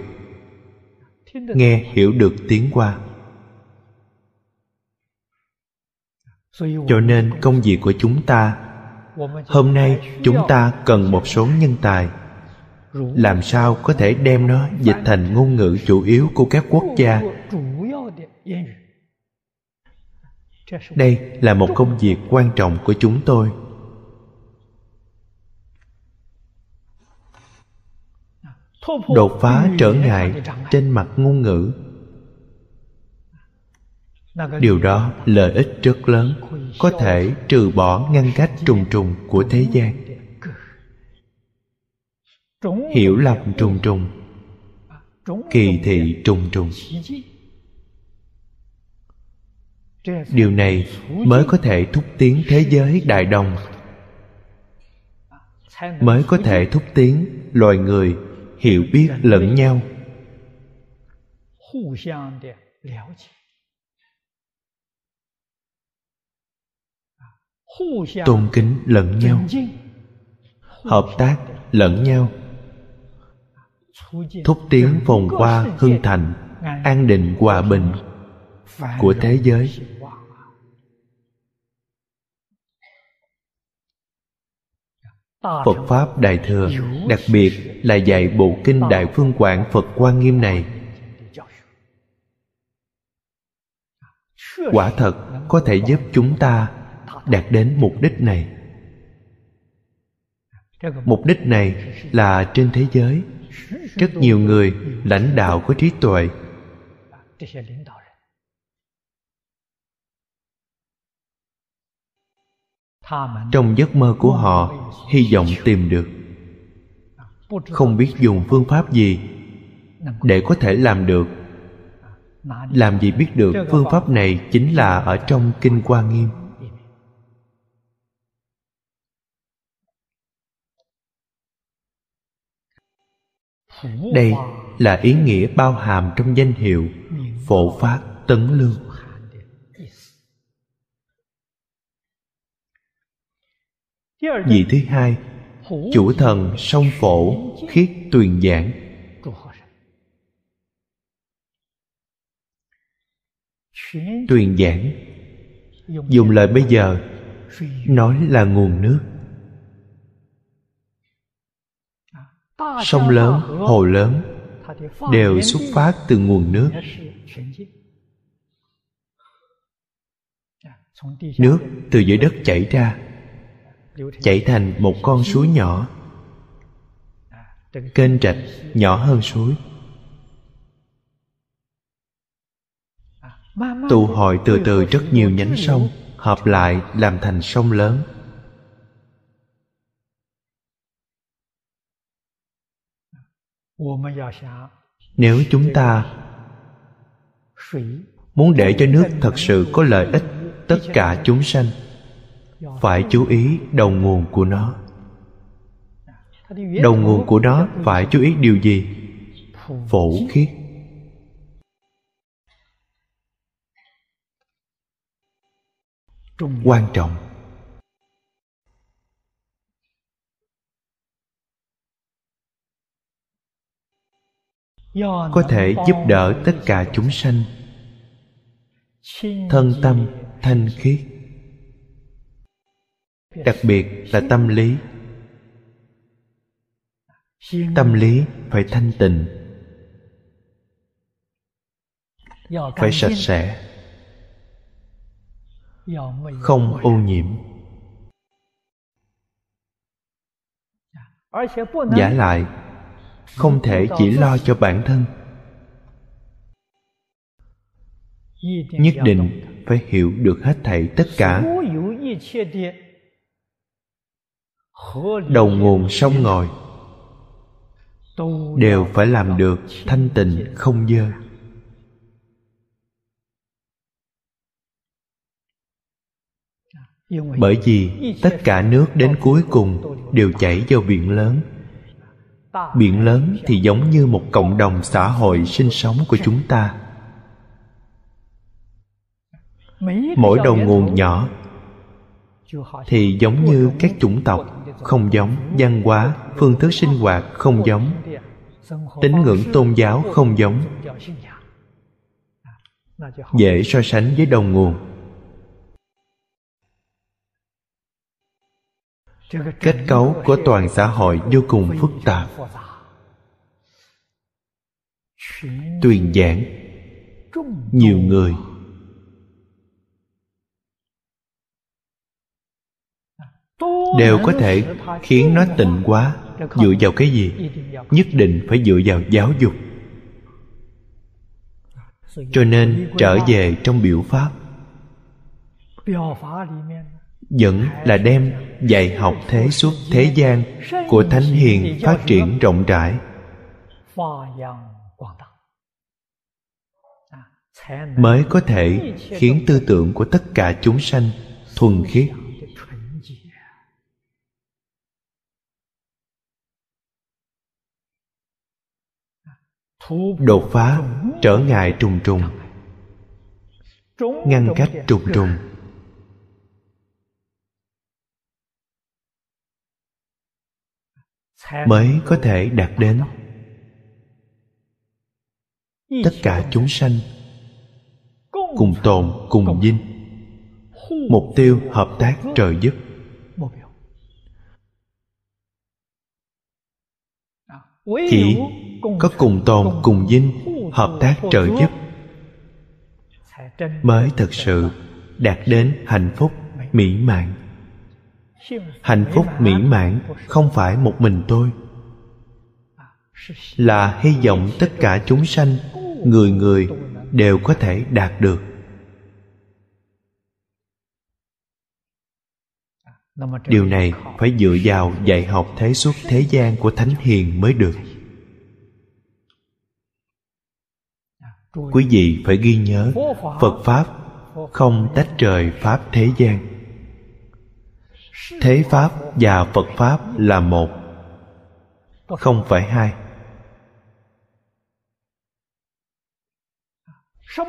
nghe hiểu được tiếng hoa. Cho nên công việc của chúng ta hôm nay chúng ta cần một số nhân tài. Làm sao có thể đem nó dịch thành ngôn ngữ chủ yếu của các quốc gia? Đây là một công việc quan trọng của chúng tôi. Đột phá trở ngại trên mặt ngôn ngữ điều đó lợi ích rất lớn, có thể trừ bỏ ngăn cách trùng trùng của thế gian. Hiểu lầm trùng trùng, kỳ thị trùng trùng. Điều này mới có thể thúc tiến thế giới đại đồng. Mới có thể thúc tiến loài người hiểu biết lẫn nhau. Tôn kính lẫn nhau. Hợp tác lẫn nhau. Thúc tiến phồn hoa hưng thành, an định hòa bình của thế giới. Phật Pháp Đại Thừa, Đặc biệt là dạy bộ kinh Đại Phương Quảng Phật Quan Nghiêm này. Quả thật có thể giúp chúng ta đạt đến mục đích này. Mục đích này là trên thế giới, Rất nhiều người lãnh đạo có trí tuệ. Trong giấc mơ của họ, hy vọng tìm được. Không biết dùng phương pháp gì để có thể làm được. Làm gì biết được phương pháp này chính là ở trong kinh quan nghiêm. Đây là ý nghĩa bao hàm trong danh hiệu phổ phát tấn lương. Vị thứ hai, chủ thần sông phổ khiết tuyền giảng. Tuyền giảng, dùng lời bây giờ, nói là nguồn nước. Sông lớn hồ lớn đều xuất phát từ nguồn nước. nước từ dưới đất chảy ra chảy thành một con suối nhỏ. Kênh rạch nhỏ hơn suối. Tụ hội từ từ rất nhiều nhánh sông hợp lại làm thành sông lớn nếu chúng ta muốn để cho nước thật sự có lợi ích, tất cả chúng sanh phải chú ý đầu nguồn của nó. Đầu nguồn của nó phải chú ý điều gì? Phổ khiết. Quan trọng có thể giúp đỡ tất cả chúng sanh. Thân tâm thanh khiết. Đặc biệt là tâm lý. Tâm lý phải thanh tịnh. Phải sạch sẽ. Không ô nhiễm. Giả lại không thể chỉ lo cho bản thân. Nhất định phải hiểu được hết thảy tất cả. Đầu nguồn sông ngòi đều phải làm được thanh tịnh không dơ. Bởi vì tất cả nước đến cuối cùng đều chảy vào biển lớn biển lớn thì giống như một cộng đồng xã hội sinh sống của chúng ta. Mỗi đầu nguồn nhỏ thì giống như các chủng tộc, không giống, văn hóa, phương thức sinh hoạt không giống, tín ngưỡng tôn giáo không giống. Dễ so sánh với đầu nguồn. Kết cấu của toàn xã hội vô cùng phức tạp. Tuyền giảng, nhiều người. Đều có thể khiến nó tịnh quá, dựa vào cái gì? Nhất định phải dựa vào giáo dục. Cho nên trở về trong biểu pháp vẫn là đem dạy học thế suốt thế gian của thánh hiền phát triển rộng rãi. Mới có thể khiến tư tưởng của tất cả chúng sanh thuần khiết. Đột phá trở ngại trùng trùng, ngăn cách trùng trùng. Mới có thể đạt đến. Tất cả chúng sanh cùng tồn, cùng dinh mục tiêu hợp tác trợ giúp chỉ có cùng tồn, cùng dinh hợp tác trợ giúp mới thực sự đạt đến hạnh phúc, mỹ mãn hạnh phúc mỹ mãn không phải một mình tôi. Là hy vọng tất cả chúng sanh, người người đều có thể đạt được. Điều này phải dựa vào dạy học thế xuất thế gian của thánh hiền mới được. Quý vị phải ghi nhớ, phật pháp không tách rời pháp thế gian thế pháp và phật pháp là một, không phải hai.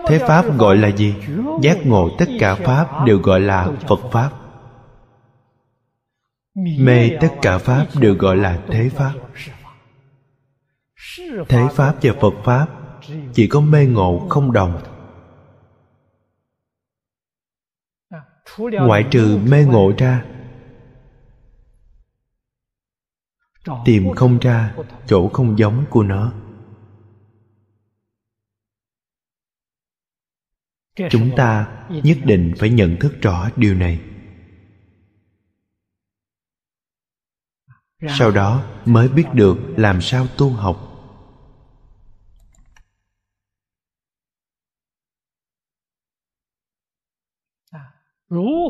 Thế pháp gọi là gì? Giác ngộ tất cả pháp đều gọi là phật pháp. Mê tất cả pháp đều gọi là thế pháp. Thế pháp và phật pháp chỉ có mê ngộ không đồng. Ngoại trừ mê ngộ ra tìm không ra, chỗ không giống của nó. Chúng ta nhất định phải nhận thức rõ điều này. Sau đó mới biết được làm sao tu học.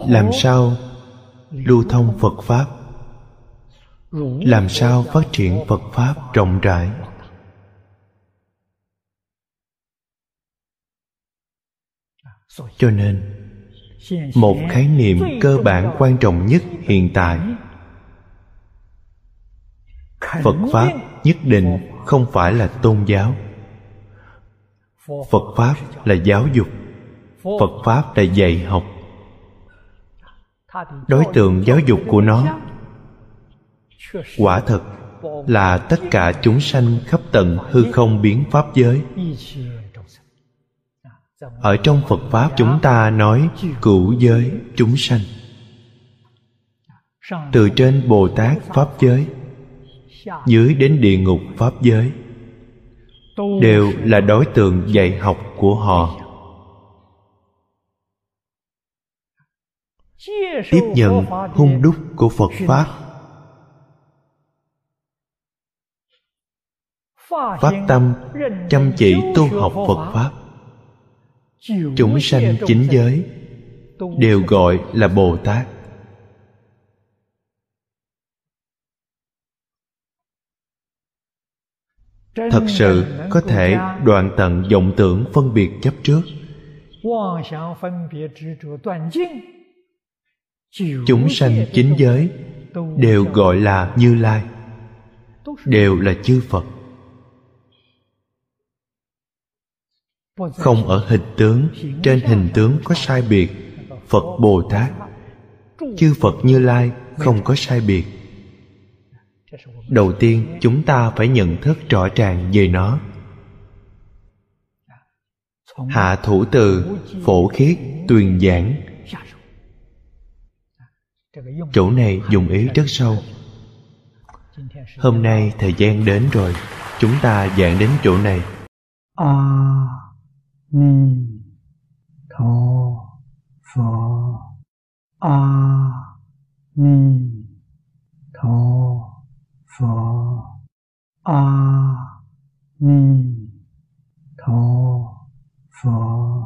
Làm sao lưu thông phật pháp? Làm sao phát triển phật pháp rộng rãi? Cho nên, một khái niệm cơ bản quan trọng nhất hiện tại. Phật pháp nhất định không phải là tôn giáo. Phật pháp là giáo dục. Phật pháp là dạy học. Đối tượng giáo dục của nó quả thật là tất cả chúng sanh khắp tận hư không biến pháp giới. Ở trong phật pháp chúng ta nói cửu giới chúng sanh. Từ trên bồ tát pháp giới, dưới đến địa ngục pháp giới, đều là đối tượng dạy học của họ. Tiếp nhận hung đúc của phật pháp phát tâm, chăm chỉ tu học phật pháp. Chúng sanh chính giới đều gọi là bồ tát. Thật sự có thể đoạn tận vọng tưởng phân biệt chấp trước. Chúng sanh chính giới đều gọi là như lai, đều là chư phật. Không ở hình tướng, trên hình tướng có sai biệt, phật bồ tát. Chư phật như lai không có sai biệt. Đầu tiên, chúng ta phải nhận thức rõ ràng về nó. Hạ thủ từ, phổ khiết, tuyền giảng. Chỗ này dùng ý rất sâu. Hôm nay thời gian đến rồi, chúng ta giảng đến chỗ này. À. 弥陀佛阿弥陀佛阿弥陀佛。